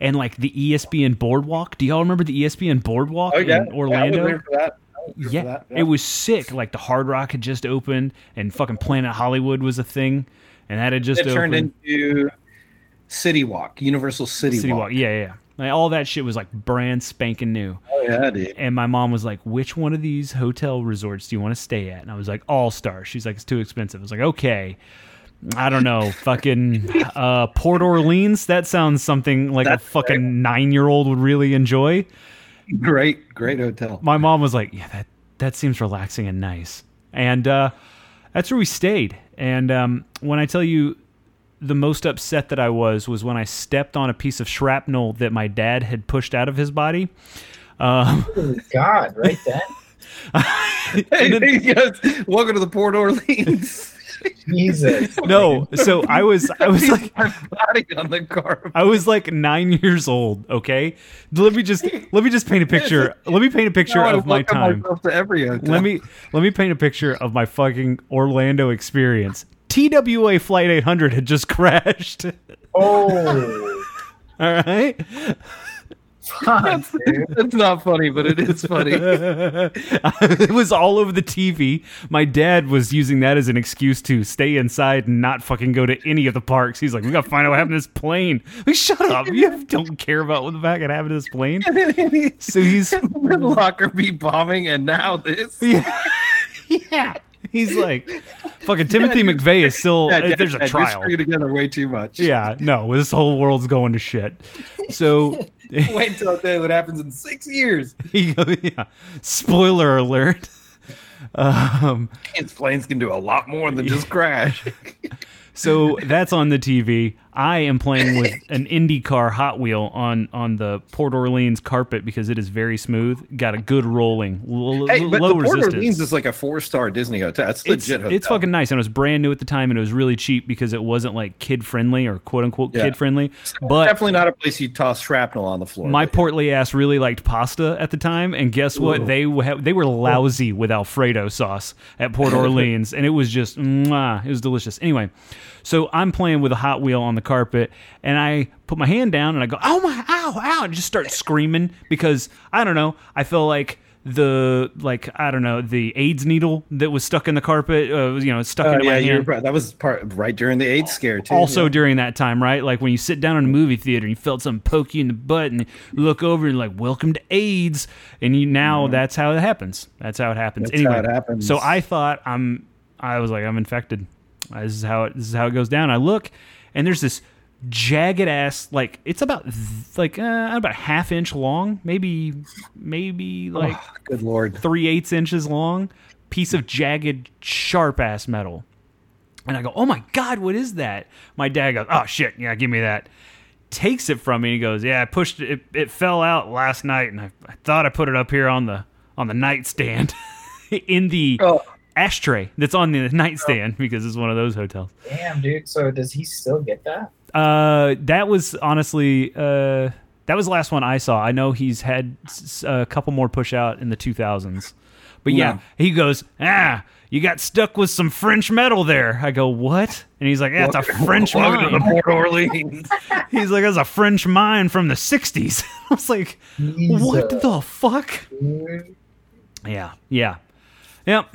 And like the ESPN Boardwalk. Do y'all remember the ESPN Boardwalk Oh, in Orlando? Yeah, I was there for that. I was there for Yeah, it was sick. Like the Hard Rock had just opened, and fucking Planet Hollywood was a thing, and that had just It turned into City Walk, Universal City, City Walk. Walk. Yeah, yeah, yeah. Like, all that shit was like brand spanking new. Oh yeah, dude. And my mom was like, "Which one of these hotel resorts do you want to stay at?" And I was like, "All Star." She's like, "It's too expensive." I was like, "Okay." I don't know, fucking uh, Port Orleans. That sounds something like That's a fucking nine-year-old would really enjoy. Great, great hotel. my mom was like, "Yeah, that that seems relaxing and nice," and uh, that's where we stayed. And um, when I tell you, the most upset that I was was when I stepped on a piece of shrapnel that my dad had pushed out of his body. Um, Oh, God, right then. Hey, he goes, Welcome to the Port Orleans. Jesus. no, so I was I was like my body on the car. I was like nine years old. Okay, let me just let me just paint a picture. Let me paint a picture of my time. to every hotel. Let me let me paint a picture of my fucking Orlando experience. TWA Flight 800 had just crashed. Oh, All right. Fuck, dude. It's not funny, but it is funny. it was all over the TV. My dad was using that as an excuse to stay inside and not fucking go to any of the parks. He's like, "We gotta find out what happened to this plane." Like, shut up! You don't care about what the fuck happened to this plane. So he's the Lockerbie bombing, and now this. yeah, yeah. He's like, fucking Timothy McVeigh is still. Yeah, uh, there's a Dad, trial. You're screwed together way too much. Yeah, no, this whole world's going to shit. So Wait until I tell you what happens in six years. yeah. Spoiler alert. Um, planes can do a lot more than just crash. so that's on the TV. I am playing with an IndyCar Hot Wheel on on the Port Orleans carpet because it is very smooth. Got a good rolling, l- hey, but low the Port resistance. Orleans is like a four star Disney hotel. It's it's, legit hotel. it's fucking nice and it was brand new at the time and it was really cheap because it wasn't like kid friendly or quote unquote Yeah. kid friendly. But definitely not a place you toss shrapnel on the floor. My portly ass really liked pasta at the time, and guess what? They wa- they were lousy with Alfredo sauce at Port Orleans, and it was just mwah, it was delicious. Anyway, so I'm playing with a Hot Wheel on the carpet, and I put my hand down and I go, "Oh my, ow, ow!" and just start screaming because I don't know. I feel like the like I don't know the AIDS needle that was stuck in the carpet, uh, you know, stuck Oh, into yeah, my hand right. that was part right during the AIDS scare too. also yeah. during that time, right? Like when you sit down in a movie theater and you felt something poke you in the butt and you look over and like, welcome to AIDS. And you now that's how it happens. That's how it happens. Mm-hmm. That's how anyway, it happens. so I thought I'm, I was like, I'm infected. This is how it, this is how it goes down. I look and there's this jagged ass, like it's about like uh, about half inch long, maybe, maybe like Oh, good lord. three eighths inches long piece of jagged, sharp ass metal. And I go, oh my God, what is that? My dad goes, oh shit, yeah, give me that. Takes it from me. He goes, yeah, I pushed it. It, it fell out last night, and I, I thought I put it up here on the on the nightstand in the Oh. Ashtray that's on the nightstand because it's one of those hotels. Damn, dude. So does he still get that? Uh, that was honestly uh that was the last one I saw. I know he's had a couple more push out in the 2000s. But yeah, Yeah. he goes, "Ah, you got stuck with some French metal there." I go, "What?" And he's like, "Yeah, it's a French Welcome to the mine." Port Orleans. He's like, "That's a French mine from the 60s." I was like, "What the fuck?" dude. Yeah, yeah, yep.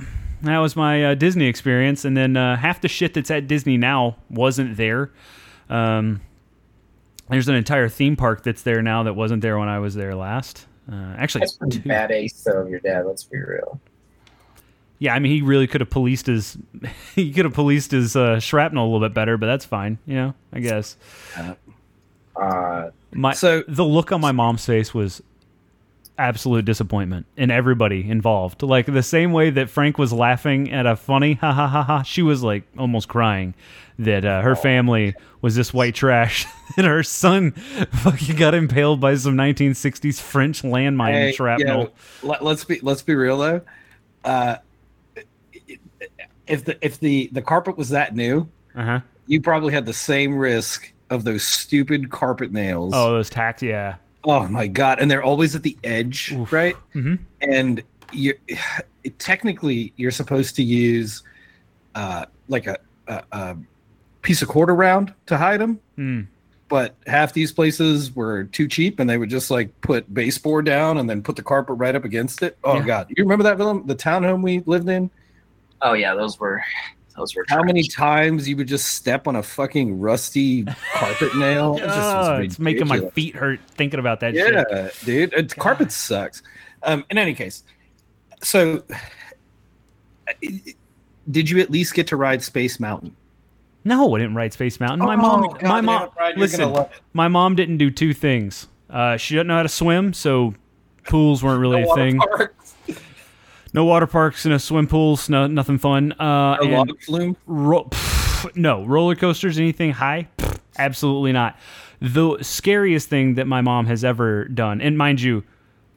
That was my uh, Disney experience, and then uh, half the shit that's at Disney now wasn't there. Um, there's an entire theme park that's there now that wasn't there when I was there last. Uh, actually, That's pretty two- bad ace though of your dad. Let's be real. yeah. I mean, he really could have policed his he could have policed his uh, shrapnel a little bit better, but that's fine. You know, I guess. Uh, My So- the look on my mom's face was absolute disappointment in everybody involved. Like the same way that Frank was laughing at a funny ha ha ha ha, she was like almost crying that uh, her family was this white trash and her son fucking got impaled by some 1960s French landmine Hey, shrapnel. yeah, let, us be let's be real though. Uh, if the if the the carpet was that new, Uh-huh. you probably had the same risk of those stupid carpet nails. Oh, those tacks, yeah. Oh my god! And they're always at the edge, Oof. right? Mhm. And you technically you're supposed to use uh, like a, a, a piece of quarter round to hide them, Mm. but half these places were too cheap, and they would just like put baseboard down and then put the carpet right up against it. Oh Yeah. god! You remember that film, the townhome we lived in? Oh yeah, those were those were. How many times you would just step on a fucking rusty carpet nail? It just was Oh, it's making my feet hurt thinking about that shit. Yeah, dude. It, carpet sucks. Um, in any case, so did you at least get to ride Space Mountain? No, I didn't ride Space Mountain. My Oh, mom, God my mom. it, listen, gonna love it. my mom didn't do two things. Uh, she doesn't know how to swim, so pools weren't really a thing. parks, No water parks, no swim pools, no nothing fun. Uh, no log flume. ro- pff, no roller coasters, anything high? Pff, absolutely not. The scariest thing that my mom has ever done, and mind you,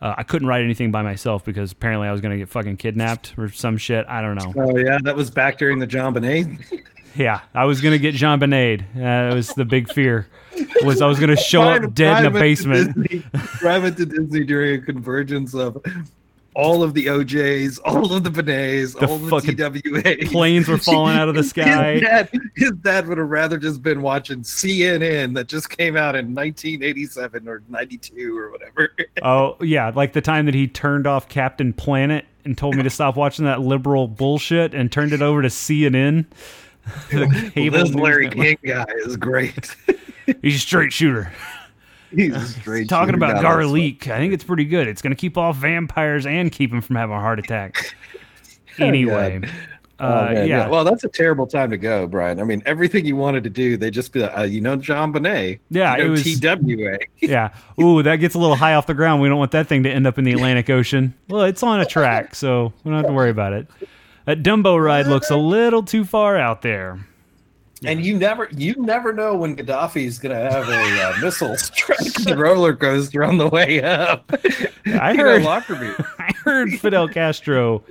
uh, I couldn't ride anything by myself because apparently I was gonna get fucking kidnapped or some shit. I don't know. Oh yeah, that was back during the JonBenét. Yeah, I was gonna get JonBenét. Uh, that was the big fear. Was I was gonna show up dead in a to basement. Disney- Brian to Disney during a convergence of all of the OJs, all of the Benets, The all the TWAs. Planes were falling out of the sky. His dad, his dad would have rather just been watching CNN that just came out in 1987 or 92 or whatever. Oh yeah, like the time that he turned off Captain Planet and told me to stop watching that liberal bullshit and turned it over to CNN. the cable this Larry. King guy is great. He's a straight shooter. He's Talking about garlic, I think it's pretty good. It's gonna keep off vampires and keep him from having a heart attack. Anyway, Oh, uh, man, yeah, Well, that's a terrible time to go, Brian. I mean, everything you wanted to do, they just be like, uh, you know, JonBenét. Yeah, you know, it was- TWA. yeah. Ooh, that gets a little high off the ground. We don't want that thing to end up in the Atlantic Ocean. Well, it's on a track, so we don't have to worry about it. That Dumbo ride looks a little too far out there. And you never, you never know when Gaddafi's going to have a uh, missile strike the roller coaster on the way up. I heard- Lockerbie. I heard Fidel Castro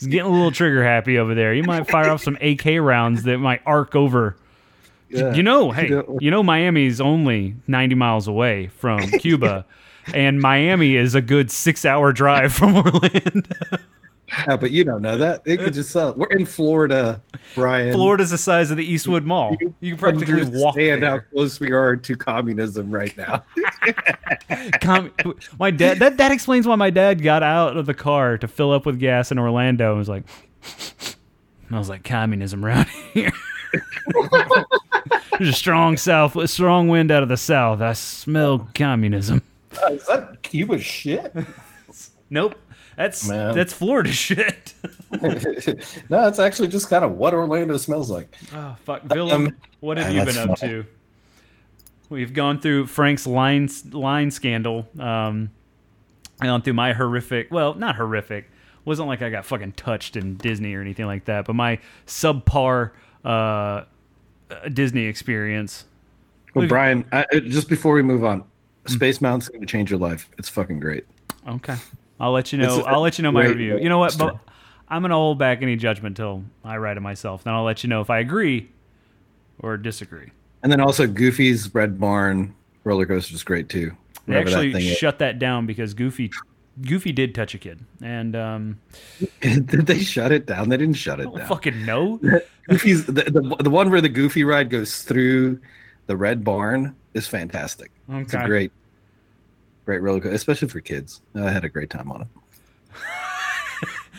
is getting a little trigger happy over there. You might fire off some AK rounds that might arc over. Yeah. You know, hey, Yeah. you know, Miami's only 90 miles away from Cuba, and Miami is a good six hour drive from Orlando. Yeah, but you don't know that. They could just sell. We're in Florida, Brian. Florida's the size of the Eastwood Mall. You can practically walk understand how close we are to communism right now. Com- my dad. That that explains why my dad got out of the car to fill up with gas in Orlando and was like, "Smells like communism around here." There's a strong south, a strong wind out of the south. I smell communism. Uh, is that Cuba shit? Nope, that's Man. that's Florida shit. no, it's actually just kind of what Orlando smells like. Oh fuck, Villa. Um, what have you been up fine. to? We've gone through Frank's line line scandal. Um, I gone through my horrific. Well, not horrific. Wasn't like I got fucking touched in Disney or anything like that. But my subpar uh, uh, Disney experience. Well, Look- Brian, I, uh, just before we move on, Space Mountain's going to change your life. It's fucking great. Okay, I'll let you know. It's I'll let you know my great review. You know what? But I'm gonna hold back any judgment till I write it myself. Then I'll let you know if I agree or disagree. And then also Goofy's Red Barn roller coaster is great too. They actually that thing is. shut that down because Goofy Goofy did touch a kid, and um, Did they shut it down? They didn't shut it down. fucking know. Goofy's the, the the one where the Goofy ride goes through the Red Barn is fantastic. It's a great, great roller coaster, especially for kids. I had a great time on it.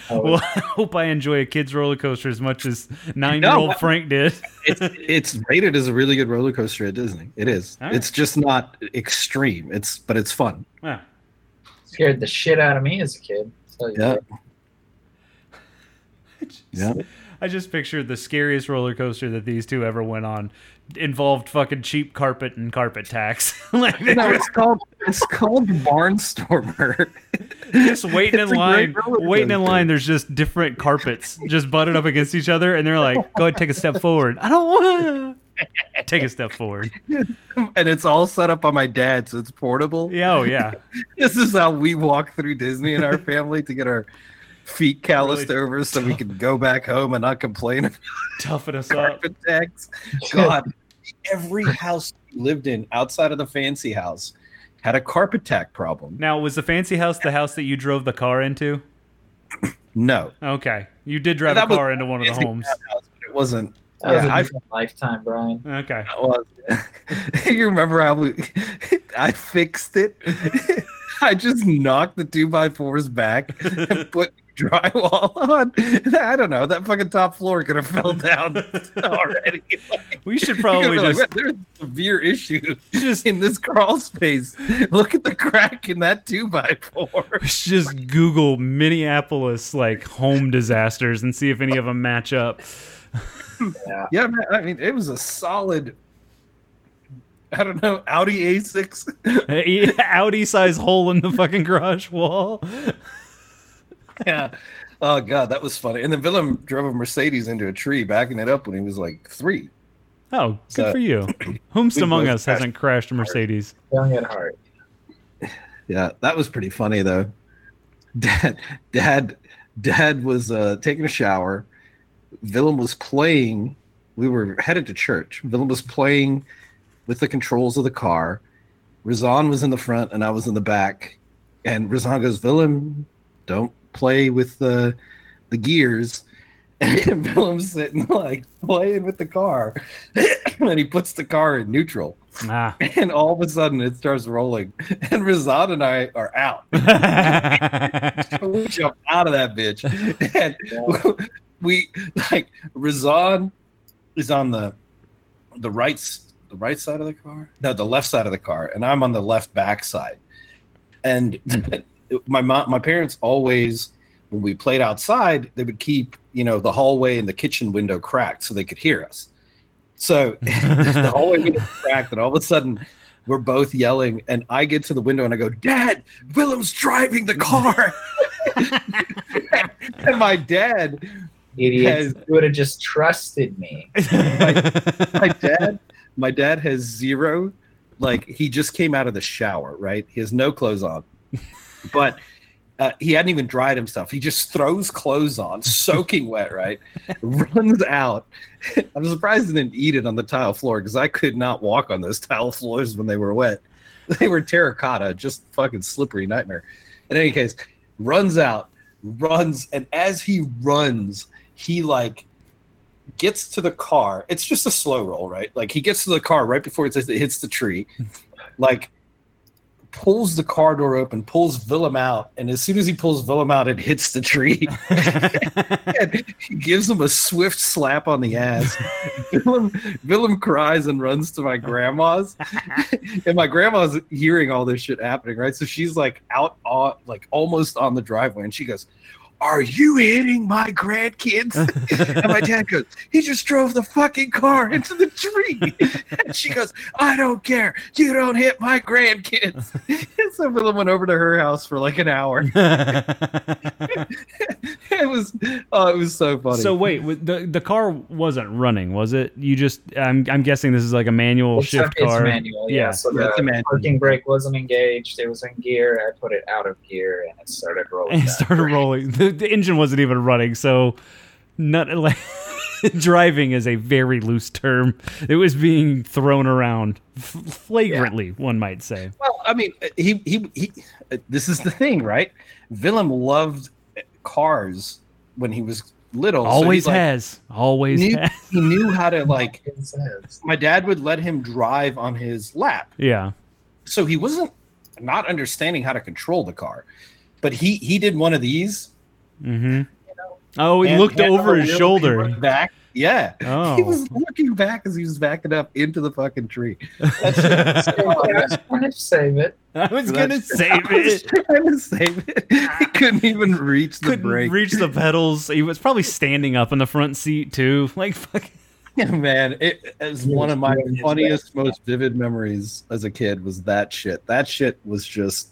Well, I hope I enjoy a kid's roller coaster as much as nine-year-old No, Frank did. It's it's rated as a really good roller coaster at Disney. It is. All right. It's just not extreme. It's but it's fun. Yeah. Scared the shit out of me as a kid. So Yeah. Yeah. I just pictured the scariest roller coaster that these two ever went on involved fucking cheap carpet and carpet tax. like No, it's called it's called Barnstormer. just waiting It's in line, waiting in line. There's just different carpets just butted up against each other, and they're like, "Go ahead, take a step forward." I don't want to take a step forward. and it's all set up on my dad, so it's portable. Yeah, oh yeah. This is how we walk through Disney in our family to get our feet calloused Really over so we can go back home and not complain about Toughen us up. carpet tax. God, every house we lived in outside of the fancy house had a carpet tack problem. Now, was the fancy house the house that you drove the car into? No. Okay, you did drive That a car into one of the homes. house, but It wasn't. That was Yeah, a I- different lifetime, Brian. Okay. Well, you remember how we, I fixed it? I just knocked the two by fours back and put drywall on. I don't know. That fucking top floor could have fell down already. Like, We should probably just like, there's severe issues just in this crawl space. Look at the crack in that two by four. just Google Minneapolis like home disasters and see if any of them match up. Yeah, man, I mean, it was a solid. I don't know, Audi A6. Audi size hole in the fucking garage wall. Yeah. Oh god, that was funny. And then Willem drove a Mercedes into a tree, backing it up when he was like three. Oh, good So- for you. Whomst among both us hasn't crashed a Mercedes? Young at heart. Yeah, that was pretty funny though. Dad, dad, dad was uh, taking a shower. Willem was playing. We were headed to church. Willem was playing with the controls of the car. Razan was in the front and I was in the back. And Razan goes, Willem, don't play with the the gears. And Willem's sitting like playing with the car. and he puts the car in neutral. Ah. And all of a sudden it starts rolling. And Razan and I are out. we jump out of that bitch. And we like Razan is on the the right the right side of the car? No, the left side of the car, and I'm on the left back side. And my mom, my parents always, when we played outside, they would keep you know the hallway and the kitchen window cracked so they could hear us. So the hallway window cracked, and all of a sudden we're both yelling, and I get to the window and I go, "Dad, Willem's driving the car." and my dad Idiots. You would have just trusted me. my dad my dad has zero like he just came out of the shower right he has no clothes on but uh, he hadn't even dried himself. He just throws clothes on soaking wet right? Runs out. I'm surprised he didn't eat it on the tile floor because i could not walk on those tile floors when they were wet. They were terracotta just fucking slippery nightmare. In any case runs out runs and as he runs he like gets to the car. It's just a slow roll, right? Like he gets to the car right before it it hits the tree, like pulls the car door open, pulls Willem out, and as soon as he pulls Willem out, it hits the tree. and he gives him a swift slap on the ass. Willem, Willem cries and runs to my grandma's, and my grandma's hearing all this shit happening, right? So she's like out on, like almost on the driveway, and she goes. Are you hitting my grandkids? And my dad goes, he just drove the fucking car into the tree. And she goes, I don't care. You don't hit my grandkids. And so Willem went over to her house for like an hour. It was, oh, it was so funny. so wait, the the car wasn't running, was it? You just I'm I'm guessing this is like a manual It's, shift it's car. manual, yeah. Yeah. So Yeah, the manual. parking brake wasn't engaged. It was in gear. I put it out of gear and it started rolling. and it back. started rolling. The, the engine wasn't even running, so not like driving is a very loose term. It was being thrown around f- flagrantly, one might say. well, I mean, he, he, he, this is the thing, right? Willem loved cars when he was little. so Always like, has, always knew, has. he knew how to like, my dad would let him drive on his lap. Yeah. so he wasn't not understanding how to control the car but he he did one of these Mm-hmm. Oh, he and looked over his shoulder. back Yeah. Oh. He was looking back as he was backing up into the fucking tree. That's I was trying to save it. I was gonna That's- save I was it. trying to save it. He couldn't even reach the Couldn't brake. reach the pedals. He was probably standing up in the front seat too. Like fucking. Man, it is He one of my funniest, most vivid memories as a kid. Was that shit? That shit was just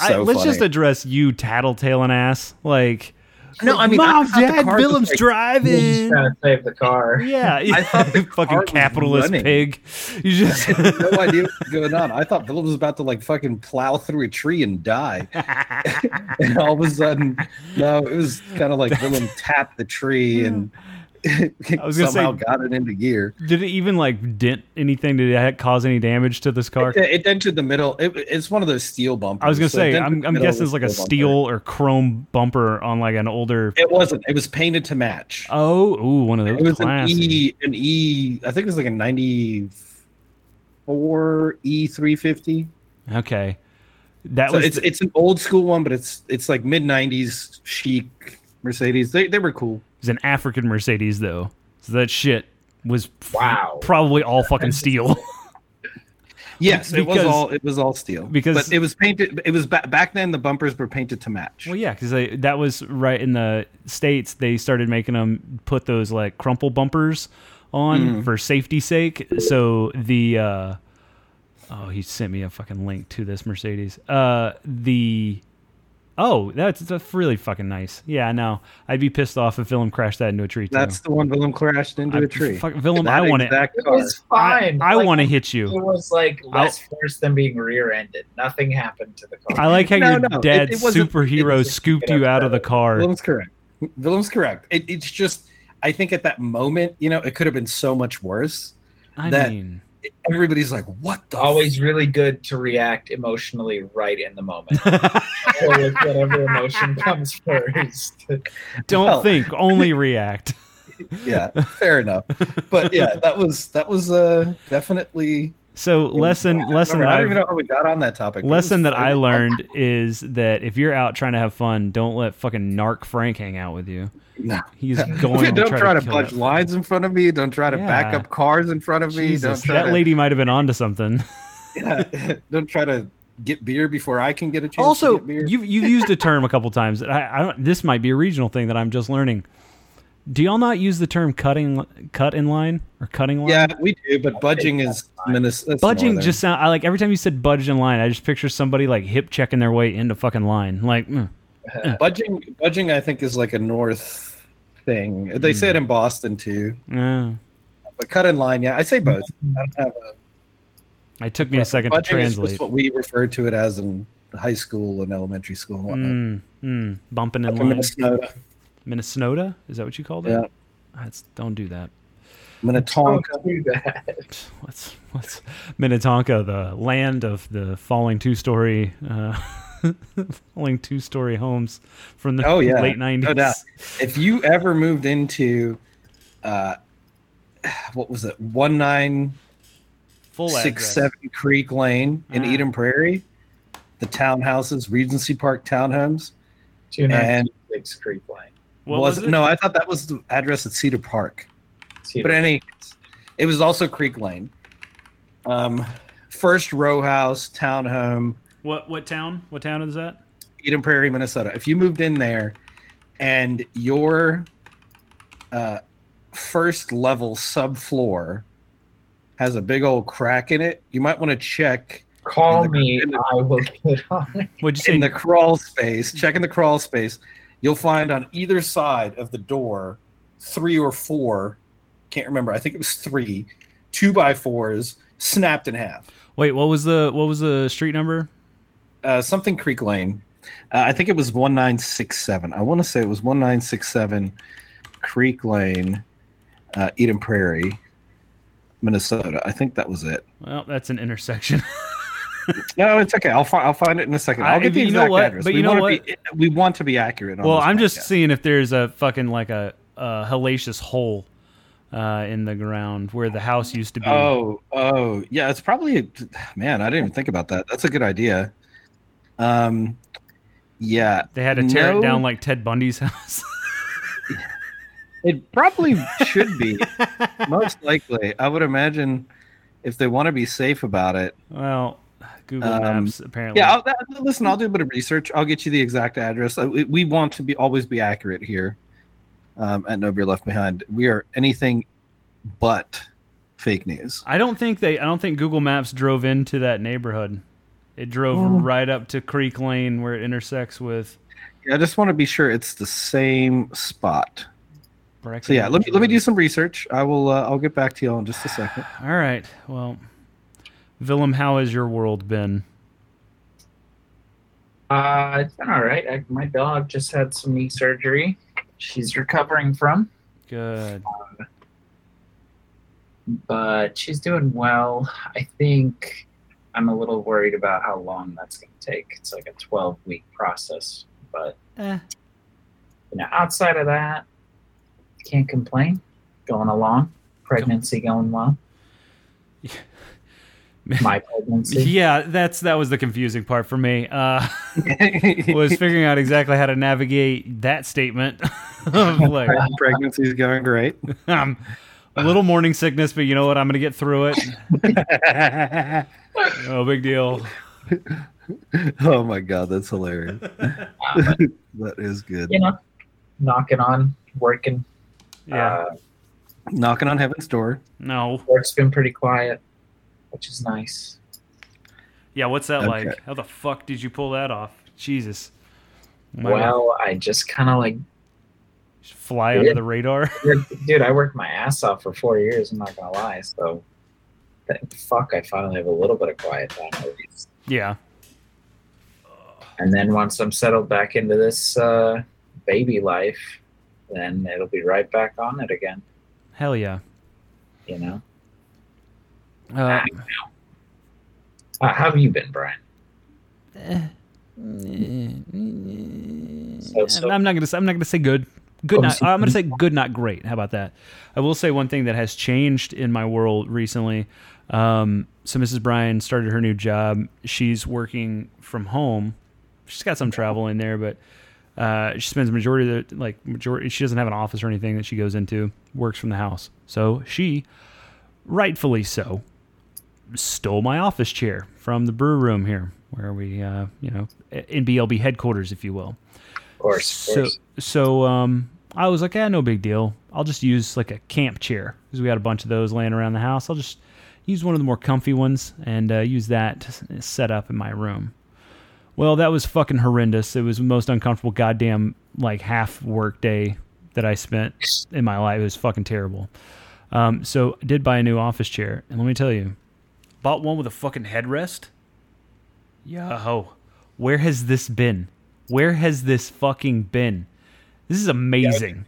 I, let's funny. just address you, tattletaling ass. Like, No, I mean, I Mom, thought the Dad, car was, Willem's like, He was driving. trying to save the car. Yeah, I thought the fucking capitalist running. pig. You just no idea what was going on. I thought Willem was about to like fucking plow through a tree and die. and all of a sudden, no, it was kind of like Willem tapped the tree and was gonna somehow say- got it into gear. Did it even like dent anything? Did it cause any damage to this car? It, it dented the middle. It, it's one of those steel bumpers. I was gonna so say, I'm, I'm guessing it's like the a bumper. steel or chrome bumper on like an older. It wasn't. It was painted to match. Oh, ooh, one of those it was classy. an E, an E. I think it was like a '94 E 350. Okay, that So was it's it's an old school one, but it's it's like mid '90s chic Mercedes. They they were cool. It was an African Mercedes though. So that shit was f- Wow. probably all fucking steel. Yes, it was all it was all steel because- but it was painted. It was ba- back then. The bumpers were painted to match. well, yeah, because that was right in the states. They started making them put those like crumple bumpers on Mm. for safety's sake. So the uh, oh, he sent me a fucking link to this Mercedes. Uh, the oh, that's that's really fucking nice. Yeah, no, I'd be pissed off if Willem crashed that into a tree too. That's the one Willem crashed into I- a tree. Fuck, Willem, That I want to. It was fine. I Like, want to hit you. It was like less force than being rear-ended. Nothing happened to the car. I like how No, your no, it- dad it wasn't- superhero it- scooped you out of the car. Willem's correct. Willem's correct. It, it's just, I think at that moment, you know, it could have been so much worse. I that- mean, Everybody's like, "What the?" Always really good to react emotionally right in the moment. Go with whatever emotion comes first. don't Well- think, only react. yeah, fair enough. But yeah, that was that was uh definitely So lesson lesson I that don't even I know how we got on that topic. lesson that I learned is that if you're out trying to have fun, don't let fucking narc Frank hang out with you. No. He's going don't try, try, to, to, that- lines in front of me. Don't try to back up cars in front of me. Jesus, don't that to, lady might have been onto something. yeah, don't try to get beer before I can get a chance. also, to get beer. you've you've used a term a couple times. that I, I don't. This might be a regional thing that I'm just learning. Do y'all not use the term cutting cut in line or cutting line? yeah, we do, but budging is Minnesota. Budging just sound. I like every time you said budge in line, I just picture somebody like hip checking their way into fucking line. Like, mm. budging. Budging, I think, is like a north thing. They say it in Boston too. Uh, But cut in line, yeah, I say both. I don't have a it took me a second to budging is translate. what we referred to it as in high school and elementary school and whatnot. Mm, mm, bumping in Up line. Minnesota, Minnesota? Is that what you called it? Yeah. That's, don't do that. Minnetonka. Don't do that. What's what's Minnetonka, the land of the falling two story, uh, falling two story homes from the Oh, yeah. late nineties. No. If you ever moved into, uh, what was it, one nine Full six address. seven Creek Lane in Ah. Eden Prairie, the townhouses, Regency Park townhomes, Two and six Creek Lane. What was, was it? no, I thought that was the address at Cedar Park. See, But any, it was also Creek Lane. Um, first row house townhome, What what town? What town is that? Eden Prairie, Minnesota. If you moved in there and your uh, first level subfloor has a big old crack in it, you might want to check call the- me. in the- I will get on it. What'd you in say? the crawl space. Check in the crawl space. You'll find on either side of the door three or four. Can't remember. I think it was three two by fours snapped in half. Wait, what was the what was the street number? uh, something Creek Lane. Uh, I think it was one nine six seven. I want to say it was one nine six seven Creek Lane, uh, Eden Prairie, Minnesota. I think that was it. Well, that's an intersection. No, it's okay. I'll find. I'll find it in a second. I'll I- get the you know exact what? address. But we you know wanna Be, we want to be accurate. On well, I'm just seeing if there's a fucking like a, a hellacious hole uh, in the ground where the house used to be. Oh, oh, yeah. It's probably. Man, I didn't even think about that. That's a good idea. Um, yeah. They had to tear No. it down like Ted Bundy's house. It probably should be. Most likely. I would imagine if they want to be safe about it. Well, Google Um, Maps apparently. Yeah, I'll, listen, I'll do a bit of research. I'll get you the exact address. Uh, We, we want to be always be accurate here um, at No Beer Left Behind. We are anything but fake news. I don't think they. I don't think Google Maps drove into that neighborhood. It drove Oh. right up to Creek Lane where it intersects with. Yeah, I just want to be sure it's the same spot. So yeah, let me let me do some research. I will. Uh, I'll get back to you all in just a second. All right. Well, Willem, how has your world been? Uh, it's been all right. I, my dog just had some knee surgery. She's recovering from, Good. but she's doing well. I think I'm a little worried about how long that's going to take. It's like a 12 week process, but Eh. you know, outside of that, can't complain. Going along, pregnancy going well. My pregnancy. Yeah, that's that was the confusing part for me. Uh, was figuring out exactly how to navigate that statement. of like, Pregnancy is going great. um, a little morning sickness, but you know what? I'm gonna get through it. No big deal. oh my god, that's hilarious. Uh, that is good. you know, knocking on, working. Yeah. Uh, Knocking on heaven's door. No. work's been pretty quiet, which is nice. Yeah. What's that Okay. like? How the fuck did you pull that off? Jesus. Am I gonna Well, I just kind of like, just fly under the radar. dude, I worked my ass off for four years. I'm not gonna lie. So, thank fuck, I finally have a little bit of quiet time at least. yeah. And then once I'm settled back into this uh, baby life, then it'll be right back on it again. Hell yeah. You know. Uh, Uh, how have you been, Brian? So, so I'm not gonna. Say, I'm not gonna say good. Good. Oh, Not, so- I'm gonna say good, not great. How about that? I will say one thing that has changed in my world recently. Um, so Mrs. Brian started her new job. She's working from home. She's got some travel in there, but uh, she spends the majority of the like majority. She doesn't have an office or anything that she goes into. Works from the house. So she, rightfully so, stole my office chair from the brew room here, where we, uh, you know, in BLB headquarters, if you will. of course, So, course. so um, I was like, ah, no big deal. I'll just use like a camp chair because we had a bunch of those laying around the house. I'll just use one of the more comfy ones and uh, use that to set up in my room. Well, that was fucking horrendous. It was the most uncomfortable goddamn like half work day that I spent in my life. It was fucking terrible. Um, so I did buy a new office chair, and let me tell you, bought one with a fucking headrest. Yo, where has this been? Where has this fucking been? This is amazing.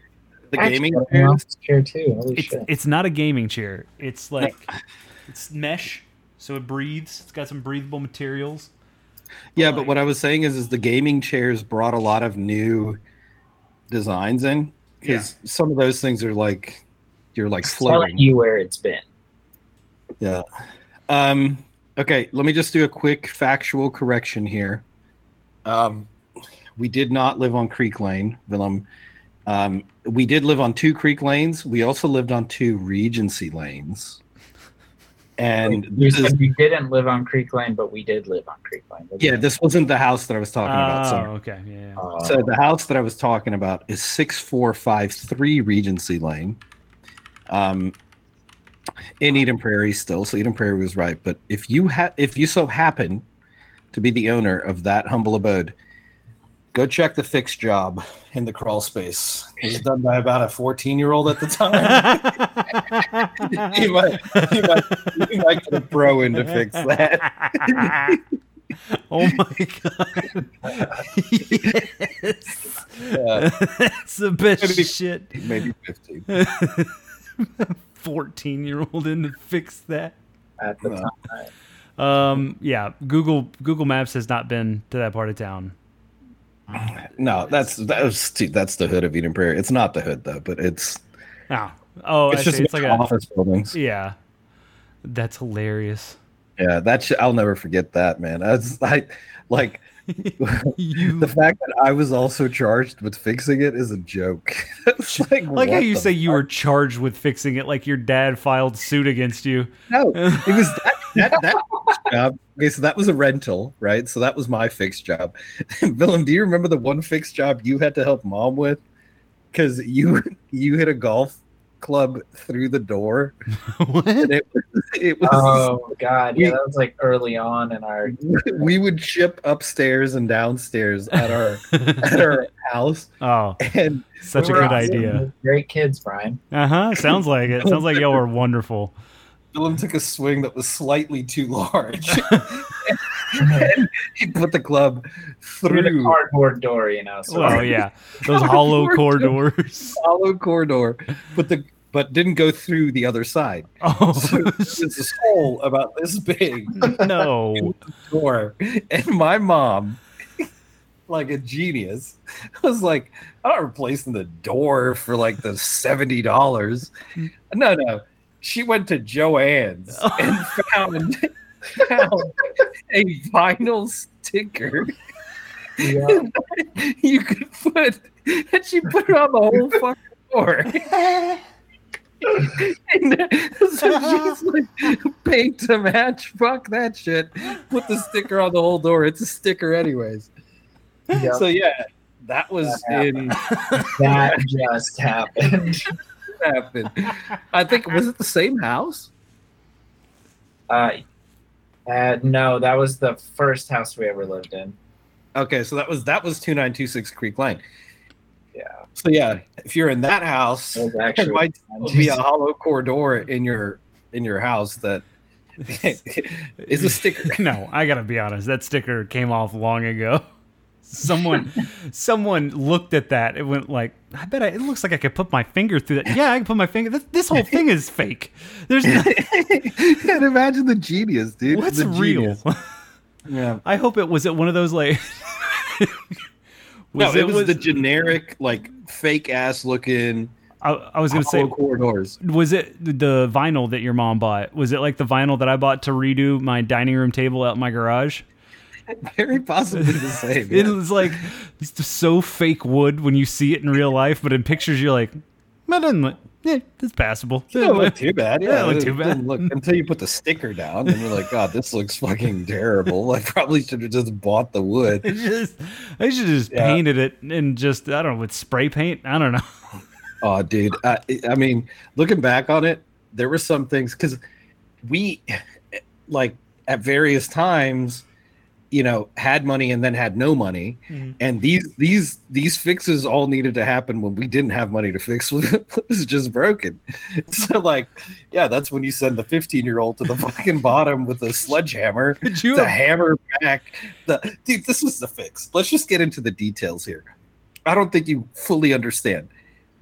The gaming I have an chairs. office chair too. Holy It's shit! it's not a gaming chair. It's like it's mesh, so it breathes. It's got some breathable materials. Yeah, but what I was saying is, is the gaming chairs brought a lot of new designs in because some of those things are like you're like It's telling floating. you where it's been. Yeah. Um. Okay. Let me just do a quick factual correction here. Um, we did not live on Creek Lane, Willem. Um, we did live on two Creek lanes. We also lived on two Regency lanes. And you this is said you didn't live on Creek Lane, but we did live on Creek Lane. yeah, this wasn't the house that I was talking about. Oh, okay, yeah. yeah. Uh, So the house that I was talking about is six four five three Regency Lane, um, in Eden Prairie still. So Eden Prairie was right. But if you ha- if you so happen to be the owner of that humble abode, go check the fix job in the crawl space. It was done by about a fourteen year old at the time. he might he might he might get a pro in to fix that. oh my god! yes, Yeah, that's the best Maybe- shit. maybe fifteen. Fourteen-year-old in to fix that. at the No. time. Um, yeah, Google Google Maps has not been to that part of town. No, that's that was that's the hood of Eden Prairie. It's not the hood though, but it's Oh, oh, it's I just see. it's like a office buildings. yeah. That's hilarious. Yeah, that sh- I'll never forget that, man. That's I like You- the fact that I was also charged with fixing it is a joke. Like, like how you say you were charged with fixing it, like your dad filed suit against you. No, it was that that that job. Okay, so that was a rental, right? So that was my fixed job. Willem, do you remember the one fixed job you had to help mom with? Because you you hit a golf club through the door, what? it was it was. Oh god, yeah, that was like early on in our. we would ship upstairs and downstairs at our at our house, oh, and such we a good awesome. idea. Great kids, Brian. Uh huh. Sounds like it. Sounds like y'all were wonderful. Willem took a swing that was slightly too large. And he put the club Through the cardboard door, you know. So Well, yeah, those hollow core doors. hollow core door, but the but didn't go through the other side. Oh So it's this hole about this big no! door, and my mom, like a genius, was like, "I'm not replacing the door for like the seventy dollars." No, no, she went to Joann's and found found a vinyl sticker yeah. you could put, and she put it on the whole fucking door. and so she's like, paint to match. Fuck that shit. Put the sticker on the whole door. It's a sticker, anyways. yeah, So yeah, that was That in that just happened. happened. I think was it the same house? Uh, uh, no, that was the first house we ever lived in. Okay, so that was that was two nine two six Creek Lane. Yeah, So yeah, if you're in that house, it there actually. might be a hollow core door in your in your house that is a sticker. No, I gotta be honest. That sticker came off long ago. Someone, someone looked at that. It went like, I bet I, it looks like I could put my finger through that. Yeah, I can put my finger. This, this whole thing is fake. There's no, and imagine the genius, dude. what's The real. genius. Yeah. I hope it was it one of those like. no, it was, the generic, like fake ass looking I, I was gonna say, core doors. was it the vinyl that your mom bought? Was it like the vinyl that I bought to redo my dining room table out in my garage? Very possibly the same. It yeah. was like it's so fake wood when you see it in real life, but in pictures you're like, that doesn't look, yeah, it's passable. It didn't look too bad. Yeah, Yeah, it too bad. Look, until you put the sticker down, and you're like, God, this looks fucking terrible. I probably should have just bought the wood. It's just, I should have just Yeah. painted it and just I don't know with spray paint. I don't know. Oh, dude. I, I mean, looking back on it, there were some things because we, like, at various times, you know, had money and then had no money, Mhm. and these these these fixes all needed to happen when we didn't have money to fix what was just broken. So, like, yeah, that's when you send the 15 year old to the fucking bottom with a sledgehammer Could you to have- hammer back the dude. This was the fix. Let's just get into the details here. I don't think you fully understand.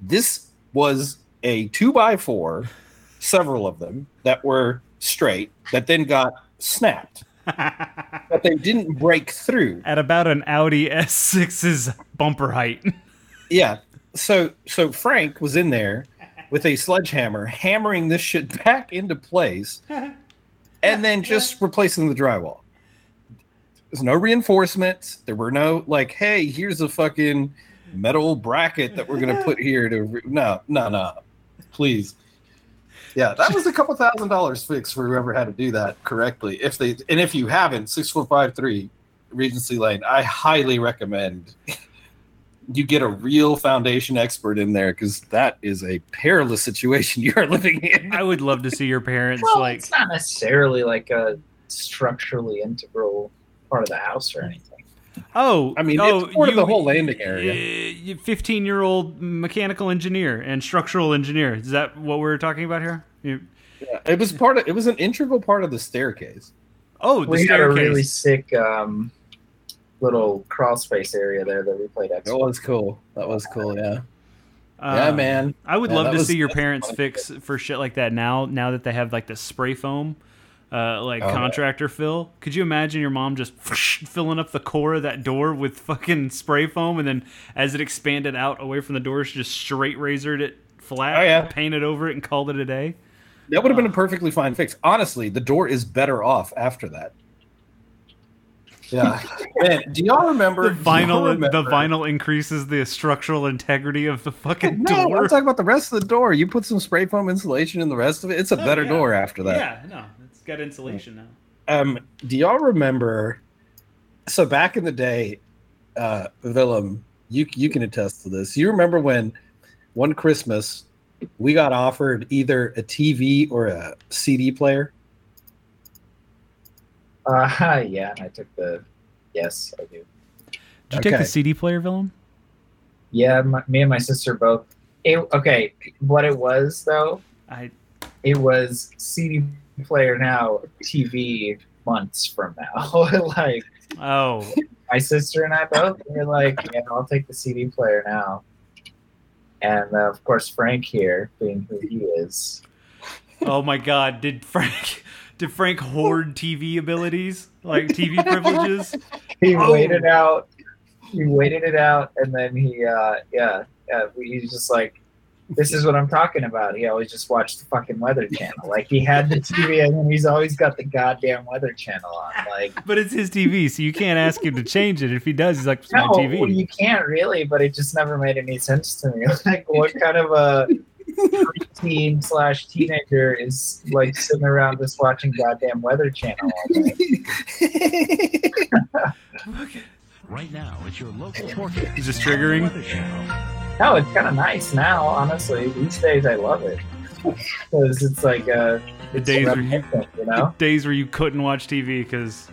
This was a two by four, several of them that were straight that then got snapped, but they didn't break through. at about an Audi S6's bumper height? Yeah. So so Frank was in there with a sledgehammer hammering this shit back into place and then just replacing the drywall. There's no reinforcements. There were no like, hey, here's a fucking metal bracket that we're gonna put here to re-. no, no, no. Please. Yeah, that was a couple thousand dollars fix for whoever had to do that correctly. If they and if you haven't, six foot five three, Regency Lane, I highly recommend you get a real foundation expert in there because that is a perilous situation you are living in. I would love to see your parents Well, like it's not necessarily like a structurally integral part of the house or anything. Oh, I mean, oh, it's part of the whole landing area. Fifteen-year-old mechanical engineer and structural engineer. Is that what we're talking about here? You- Yeah, it was part of it was an integral part of the staircase. oh, the we had a really sick um, little crawl space area there that we played That was cool. That was cool. Yeah. Uh, yeah, man. I would Yeah, love to was- see your parents fix for shit like that now. Now that they have like the spray foam, uh, like Oh, yeah. contractor fill. Could you imagine your mom just filling up the core of that door with fucking spray foam, and then as it expanded out away from the door, she just straight razored it flat, Oh, yeah. painted over it, and called it a day? That would have been a perfectly fine fix. Honestly, the door is better off after that. Yeah, man. Do y'all remember The vinyl, the vinyl increases the structural integrity of the fucking No, door. No, I'm talking about the rest of the door. You put some spray foam insulation in the rest of it. It's a Oh, better yeah. door after that. Yeah, no, got insulation now. Um, do y'all remember? So back in the day, uh, Willem, you you can attest to this. You remember when one Christmas we got offered either a TV or a CD player? Uh, yeah, I took the. Yes, I do. Did you take the CD player, Willem? Yeah, my, me and my sister both. It, okay, what it was though, I it was CD player now, TV months from now. like oh my sister and I both were like, yeah, I'll take the CD player now. And uh, of course, Frank here, being who he is, oh my God! Did Frank did Frank hoard TV abilities like TV privileges? he Oh. waited out. He waited it out, and then he, uh, yeah, yeah, he's just like, this is what I'm talking about. He always just watched the fucking Weather Channel. Like he had the TV, and then he's always got the goddamn Weather Channel on. Like, But it's his TV, so you can't ask him to change it. If he does, he's like, "It's my no, TV." well, you can't really. But it just never made any sense to me. Like, what kind of a teen slash teenager is like sitting around just watching goddamn Weather Channel all day? Right now, it's your local forecast. Is this triggering? Weather Channel. No, it's kind of nice now. Honestly, these days I love it because it's like uh, The days where you you know. days where you couldn't watch TV because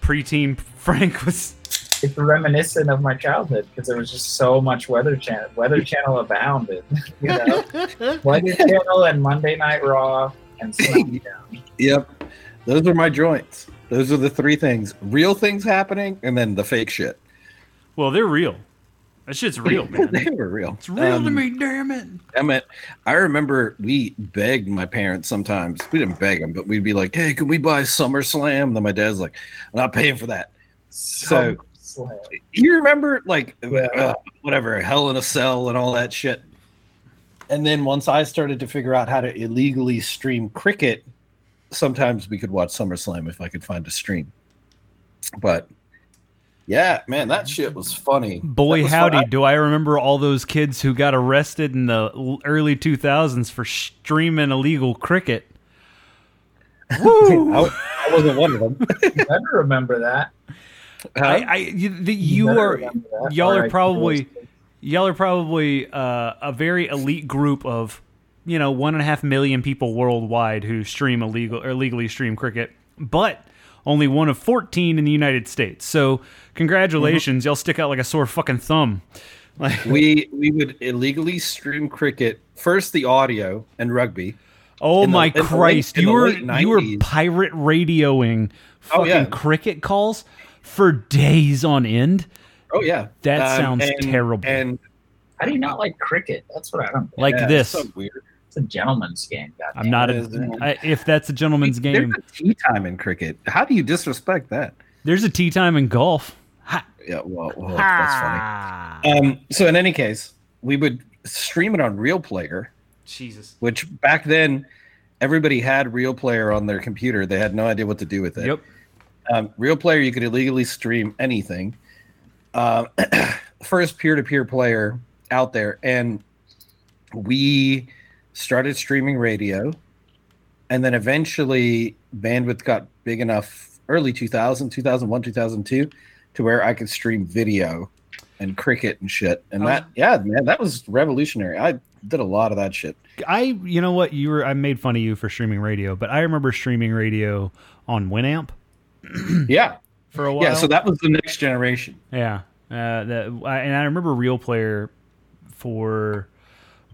preteen Frank was. it's reminiscent of my childhood because there was just so much Weather Channel. Weather Channel abounded, you know. Weather Channel and Monday Night Raw and SmackDown. Yep, those are my joints. Those are the three things: real things happening, and then the fake shit. Well, they're real. That shit's real, man. they were real. It's real to Um, me, damn it. I mean, I remember we begged my parents sometimes. We didn't beg them, but we'd be like, "Hey, can we buy SummerSlam?" And then my dad's like, "I'm not paying for that." So- slam. You remember, like, Yeah. uh, whatever, Hell in a Cell and all that shit. And then once I started to figure out how to illegally stream cricket, sometimes we could watch SummerSlam if I could find a stream. But yeah, man, that shit was funny. Boy, was howdy, fun. do I remember all those kids who got arrested in the early 2000s for streaming illegal cricket. I, Woo! I wasn't one of them. You better remember that. I, I, you, the, you better are, y'all are probably, y'all are probably uh, a very elite group of, you know, one and a half million people worldwide who stream illegal or legally stream cricket, but only one of 14 in the United States. So, congratulations, mm-hmm. y'all stick out like a sore fucking thumb. Like, we we would illegally stream cricket first the audio and rugby oh in the- my the late- Christ, in you were you were pirate radioing Oh, fucking yeah. cricket calls for days on end. oh yeah That um, sounds and- terrible. and How do you not like cricket? That's what I don't. Like yeah, this. so weird It's a gentleman's game. Goddamn. I'm not It a, is, man. I, if that's a gentleman's game. There's a tea time in cricket. How do you disrespect that? There's a tea time in golf. Ha, Yeah, well, well that's funny. Um, so in any case, we would stream it on Real Player, Jesus. which back then everybody had Real Player on their computer. They had no idea what to do with it. Yep. Um, Real Player, you could illegally stream anything. Uh, first peer-to-peer player out there, and we started streaming radio, and then eventually bandwidth got big enough, early 2000, 2001, 2002, to where I could stream video and cricket and shit. And Oh. that, yeah, man, that was revolutionary. I did a lot of that shit. I, you know what? You were. I made fun of you for streaming radio, but I remember streaming radio on Winamp Yeah, for a while. yeah. So that was the next generation. Yeah, uh, that I, and I remember Real Player for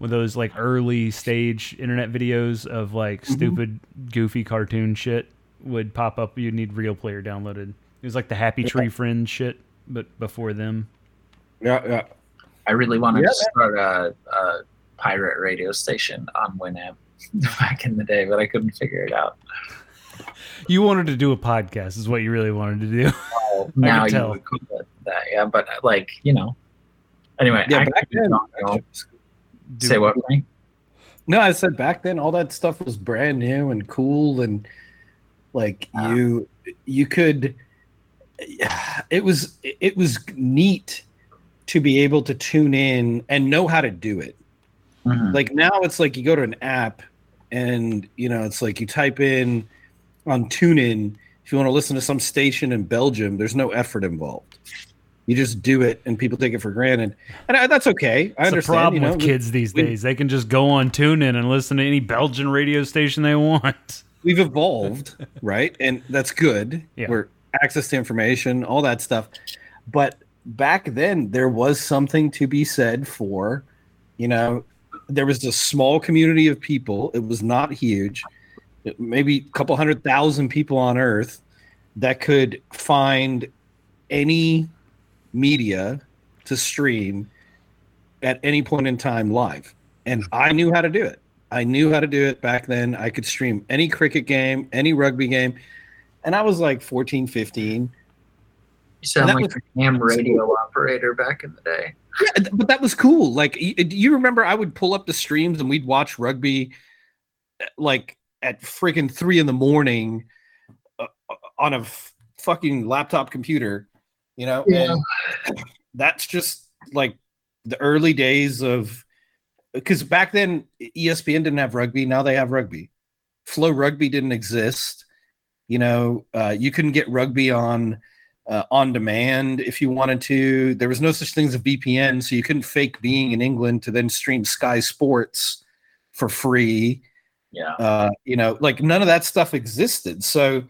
with those like early stage internet videos of like Mm-hmm. stupid, goofy cartoon shit would pop up. You'd need Real Player downloaded. It was like the Happy Tree Friends shit, but before them. Yeah, yeah. I really wanted Yeah, to start a, a pirate radio station on Winamp back in the day, but I couldn't figure it out. You wanted to do a podcast, is what you really wanted to do. Well, now you tell. would call it that, yeah. But like you know, anyway, Yeah, I back could then. Not. Do- Say what? Frank? No, I said back then all that stuff was brand new and cool and like Ah. you you could it was it was neat to be able to tune in and know how to do it. Mhm. Like now it's like you go to an app and you know it's like you type in on TuneIn if you want to listen to some station in Belgium, there's no effort involved. You just do it and people take it for granted. And I, that's okay. I It's understand. problem you know, with kids these we- days. They can just go on TuneIn and listen to any Belgian radio station they want. we've evolved, right? And that's good. Yeah. We're access to information, all that stuff. But back then, there was something to be said for, you know, there was a small community of people. It was not huge, maybe a couple hundred thousand people on Earth that could find any media to stream at any point in time live. And I knew how to do it. I knew how to do it back then. I could stream any cricket game, any rugby game. And I was like 14, 15. You sound like was- a ham radio operator back in the day. Yeah, but that was cool. Like, y- do you remember I would pull up the streams and we'd watch rugby uh, like at freaking three in the morning uh, uh, on a f- fucking laptop computer, you know? Yeah. And that's just like the early days of because back then ESPN didn't have rugby. Now they have rugby. FloRugby didn't exist. You know, uh, you couldn't get rugby on uh, on demand if you wanted to. There was no such thing as a VPN, so you couldn't fake being in England to then stream Sky Sports for free. Yeah. Uh, you know, like none of that stuff existed. So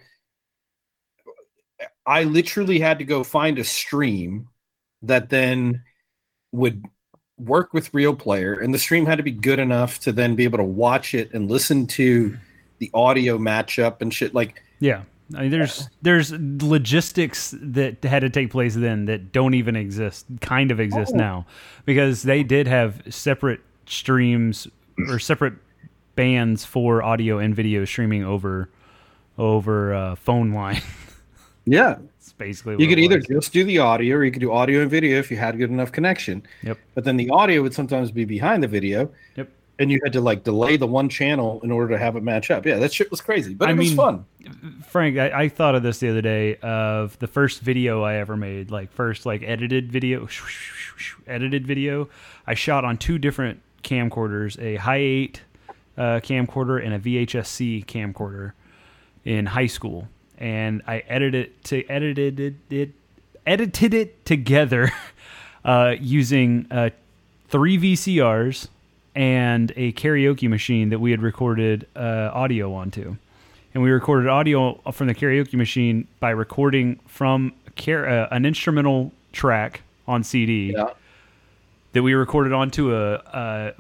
I literally had to go find a stream that then would work with real player and the stream had to be good enough to then be able to watch it and listen to the audio matchup and shit like Yeah. I mean, there's there's logistics that had to take place then that don't even exist, kind of exist Oh. now, because they did have separate streams or separate bands for audio and video streaming over over uh, phone line. yeah. It's basically you could it either just do the audio or you could do audio and video if you had good enough connection. Yep. but then the audio would sometimes be behind the video. Yep. and you had to like delay the one channel in order to have it match up. Yeah that shit was crazy but I it was mean, fun. Frank, I, I thought of this the other day of the first video I ever made, like first like edited video, edited video. I shot on two different camcorders, a high eight uh, camcorder and a VHS-C camcorder in high school, and I edited it to edited it, it edited it together uh, using uh, three VCRs and a karaoke machine that we had recorded uh, audio onto. And we recorded audio from the karaoke machine by recording from car- uh, an instrumental track on CD yeah. that we recorded onto a, a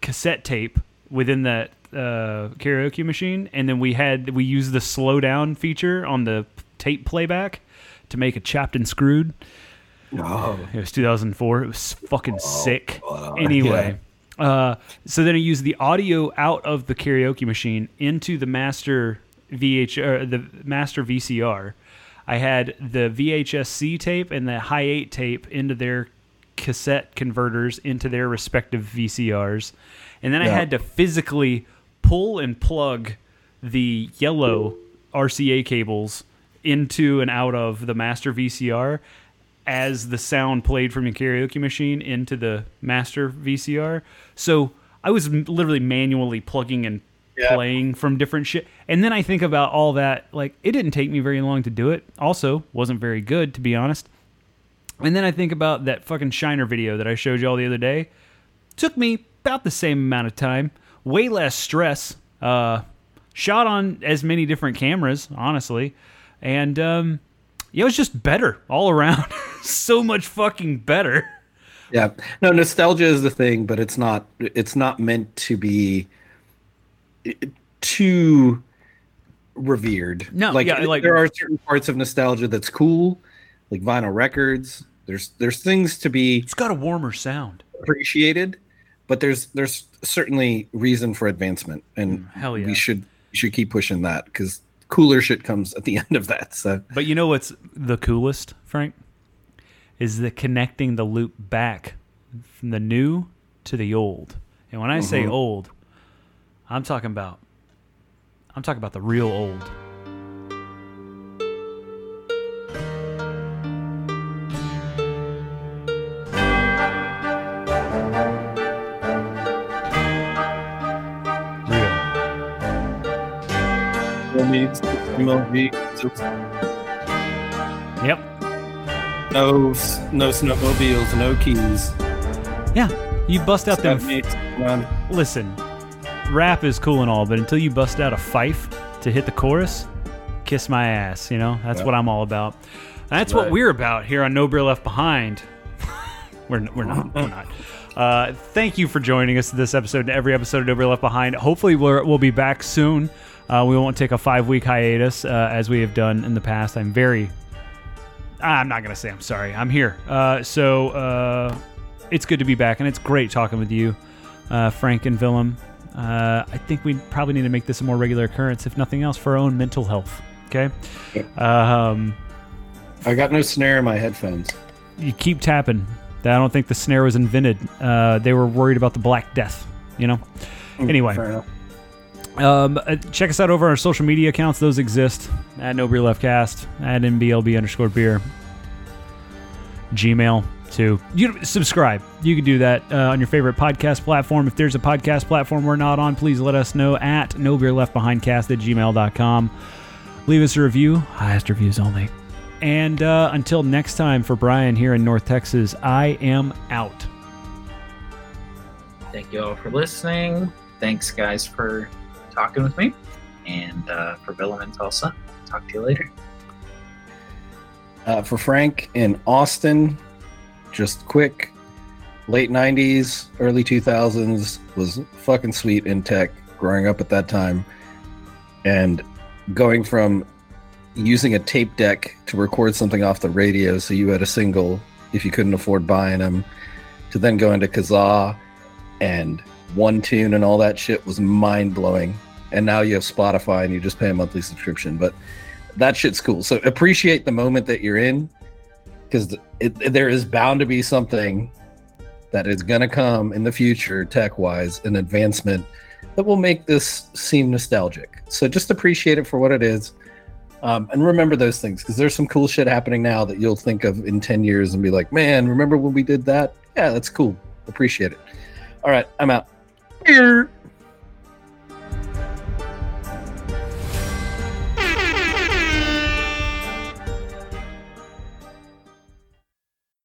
cassette tape within that uh, karaoke machine, and then we had we used the slow down feature on the tape playback to make a Chopped and Screwed. oh It was 2004. It was fucking sick. Anyway, uh, so then I used the audio out of the karaoke machine into the master VH or the master VCR. I had the VHS-C tape and the high eight tape into their cassette converters into their respective VCRs, and then I had to physically pull and plug the yellow RCA cables into and out of the master VCR as the sound played from your karaoke machine into the master VCR. So I was literally manually plugging and Yeah. playing from different shit. And then I think about all that. Like, it didn't take me very long to do it. Also, wasn't very good, to be honest. And then I think about that fucking Shiner video that I showed you all the other day. Took me about the same amount of time, way less stress. Uh, shot on as many different cameras, honestly, and um, yeah, it was just better all around. so much fucking better. Yeah. No, nostalgia is the thing, but it's not it's not meant to be eh, too revered. No, like, yeah, like- there are certain parts of nostalgia that's cool, like vinyl records. There's there's things to be It's got a warmer sound. appreciated, but there's there's certainly reason for advancement, and mm, hell yeah. we should we should keep pushing that because cooler shit comes at the end of that. So But you know what's the coolest, Frank? Is the connecting the loop back from the new to the old. And when I say mm-hmm. old, I'm talking about I'm talking about the real old. Needs MLG. Yep. No, no snowmobiles, no keys. Yeah, you bust out them. Got. Listen, rap is cool and all, but until you bust out a fife to hit the chorus, kiss my ass. You know that's Yeah. what I'm all about. That's what we're about here on No Beer Left Behind. we're we're not we're not. Uh, thank you for joining us this episode and every episode of No Beer Left Behind. Hopefully we're, we'll be back soon. Uh, we won't take a five week hiatus uh, as we have done in the past. I'm very I'm not gonna say I'm sorry. I'm here. Uh, so uh, it's good to be back, and it's great talking with you, uh, Frank and Willem. Uh, I think we probably need to make this a more regular occurrence, if nothing else, for our own mental health. Okay. Um, I got no snare in my headphones. you keep tapping. I don't think the snare was invented. Uh, they were worried about the Black Death. You know. Anyway. Um, uh, check us out over our social media accounts. Those exist at No Beer Left Cast, at NBLB underscore beer. Gmail too. You subscribe. You can do that uh, on your favorite podcast platform. If there's a podcast platform we're not on, please let us know at No Beer Left Behind Cast at gmail.com. Leave us a review. Highest reviews only. And uh, until next time, for Brian here in North Texas, I am out. Thank you all for listening. Thanks, guys, for talking with me. And uh, for Willem and Tulsa, talk to you later. Uh, for Frank in Austin, just quick, late 90s, early 2000s was fucking sweet in tech growing up at that time. And going from using a tape deck to record something off the radio so you had a single if you couldn't afford buying them, to then going to Kazaa and one tune and all that shit was mind blowing. And now you have Spotify and you just pay a monthly subscription. But that shit's cool. So appreciate the moment that you're in because there is bound to be something that is going to come in the future, tech wise, an advancement that will make this seem nostalgic. So just appreciate it for what it is. Um, and remember those things because there's some cool shit happening now that you'll think of in 10 years and be like, man, remember when we did that? Yeah, that's cool. Appreciate it. All right, I'm out. Here.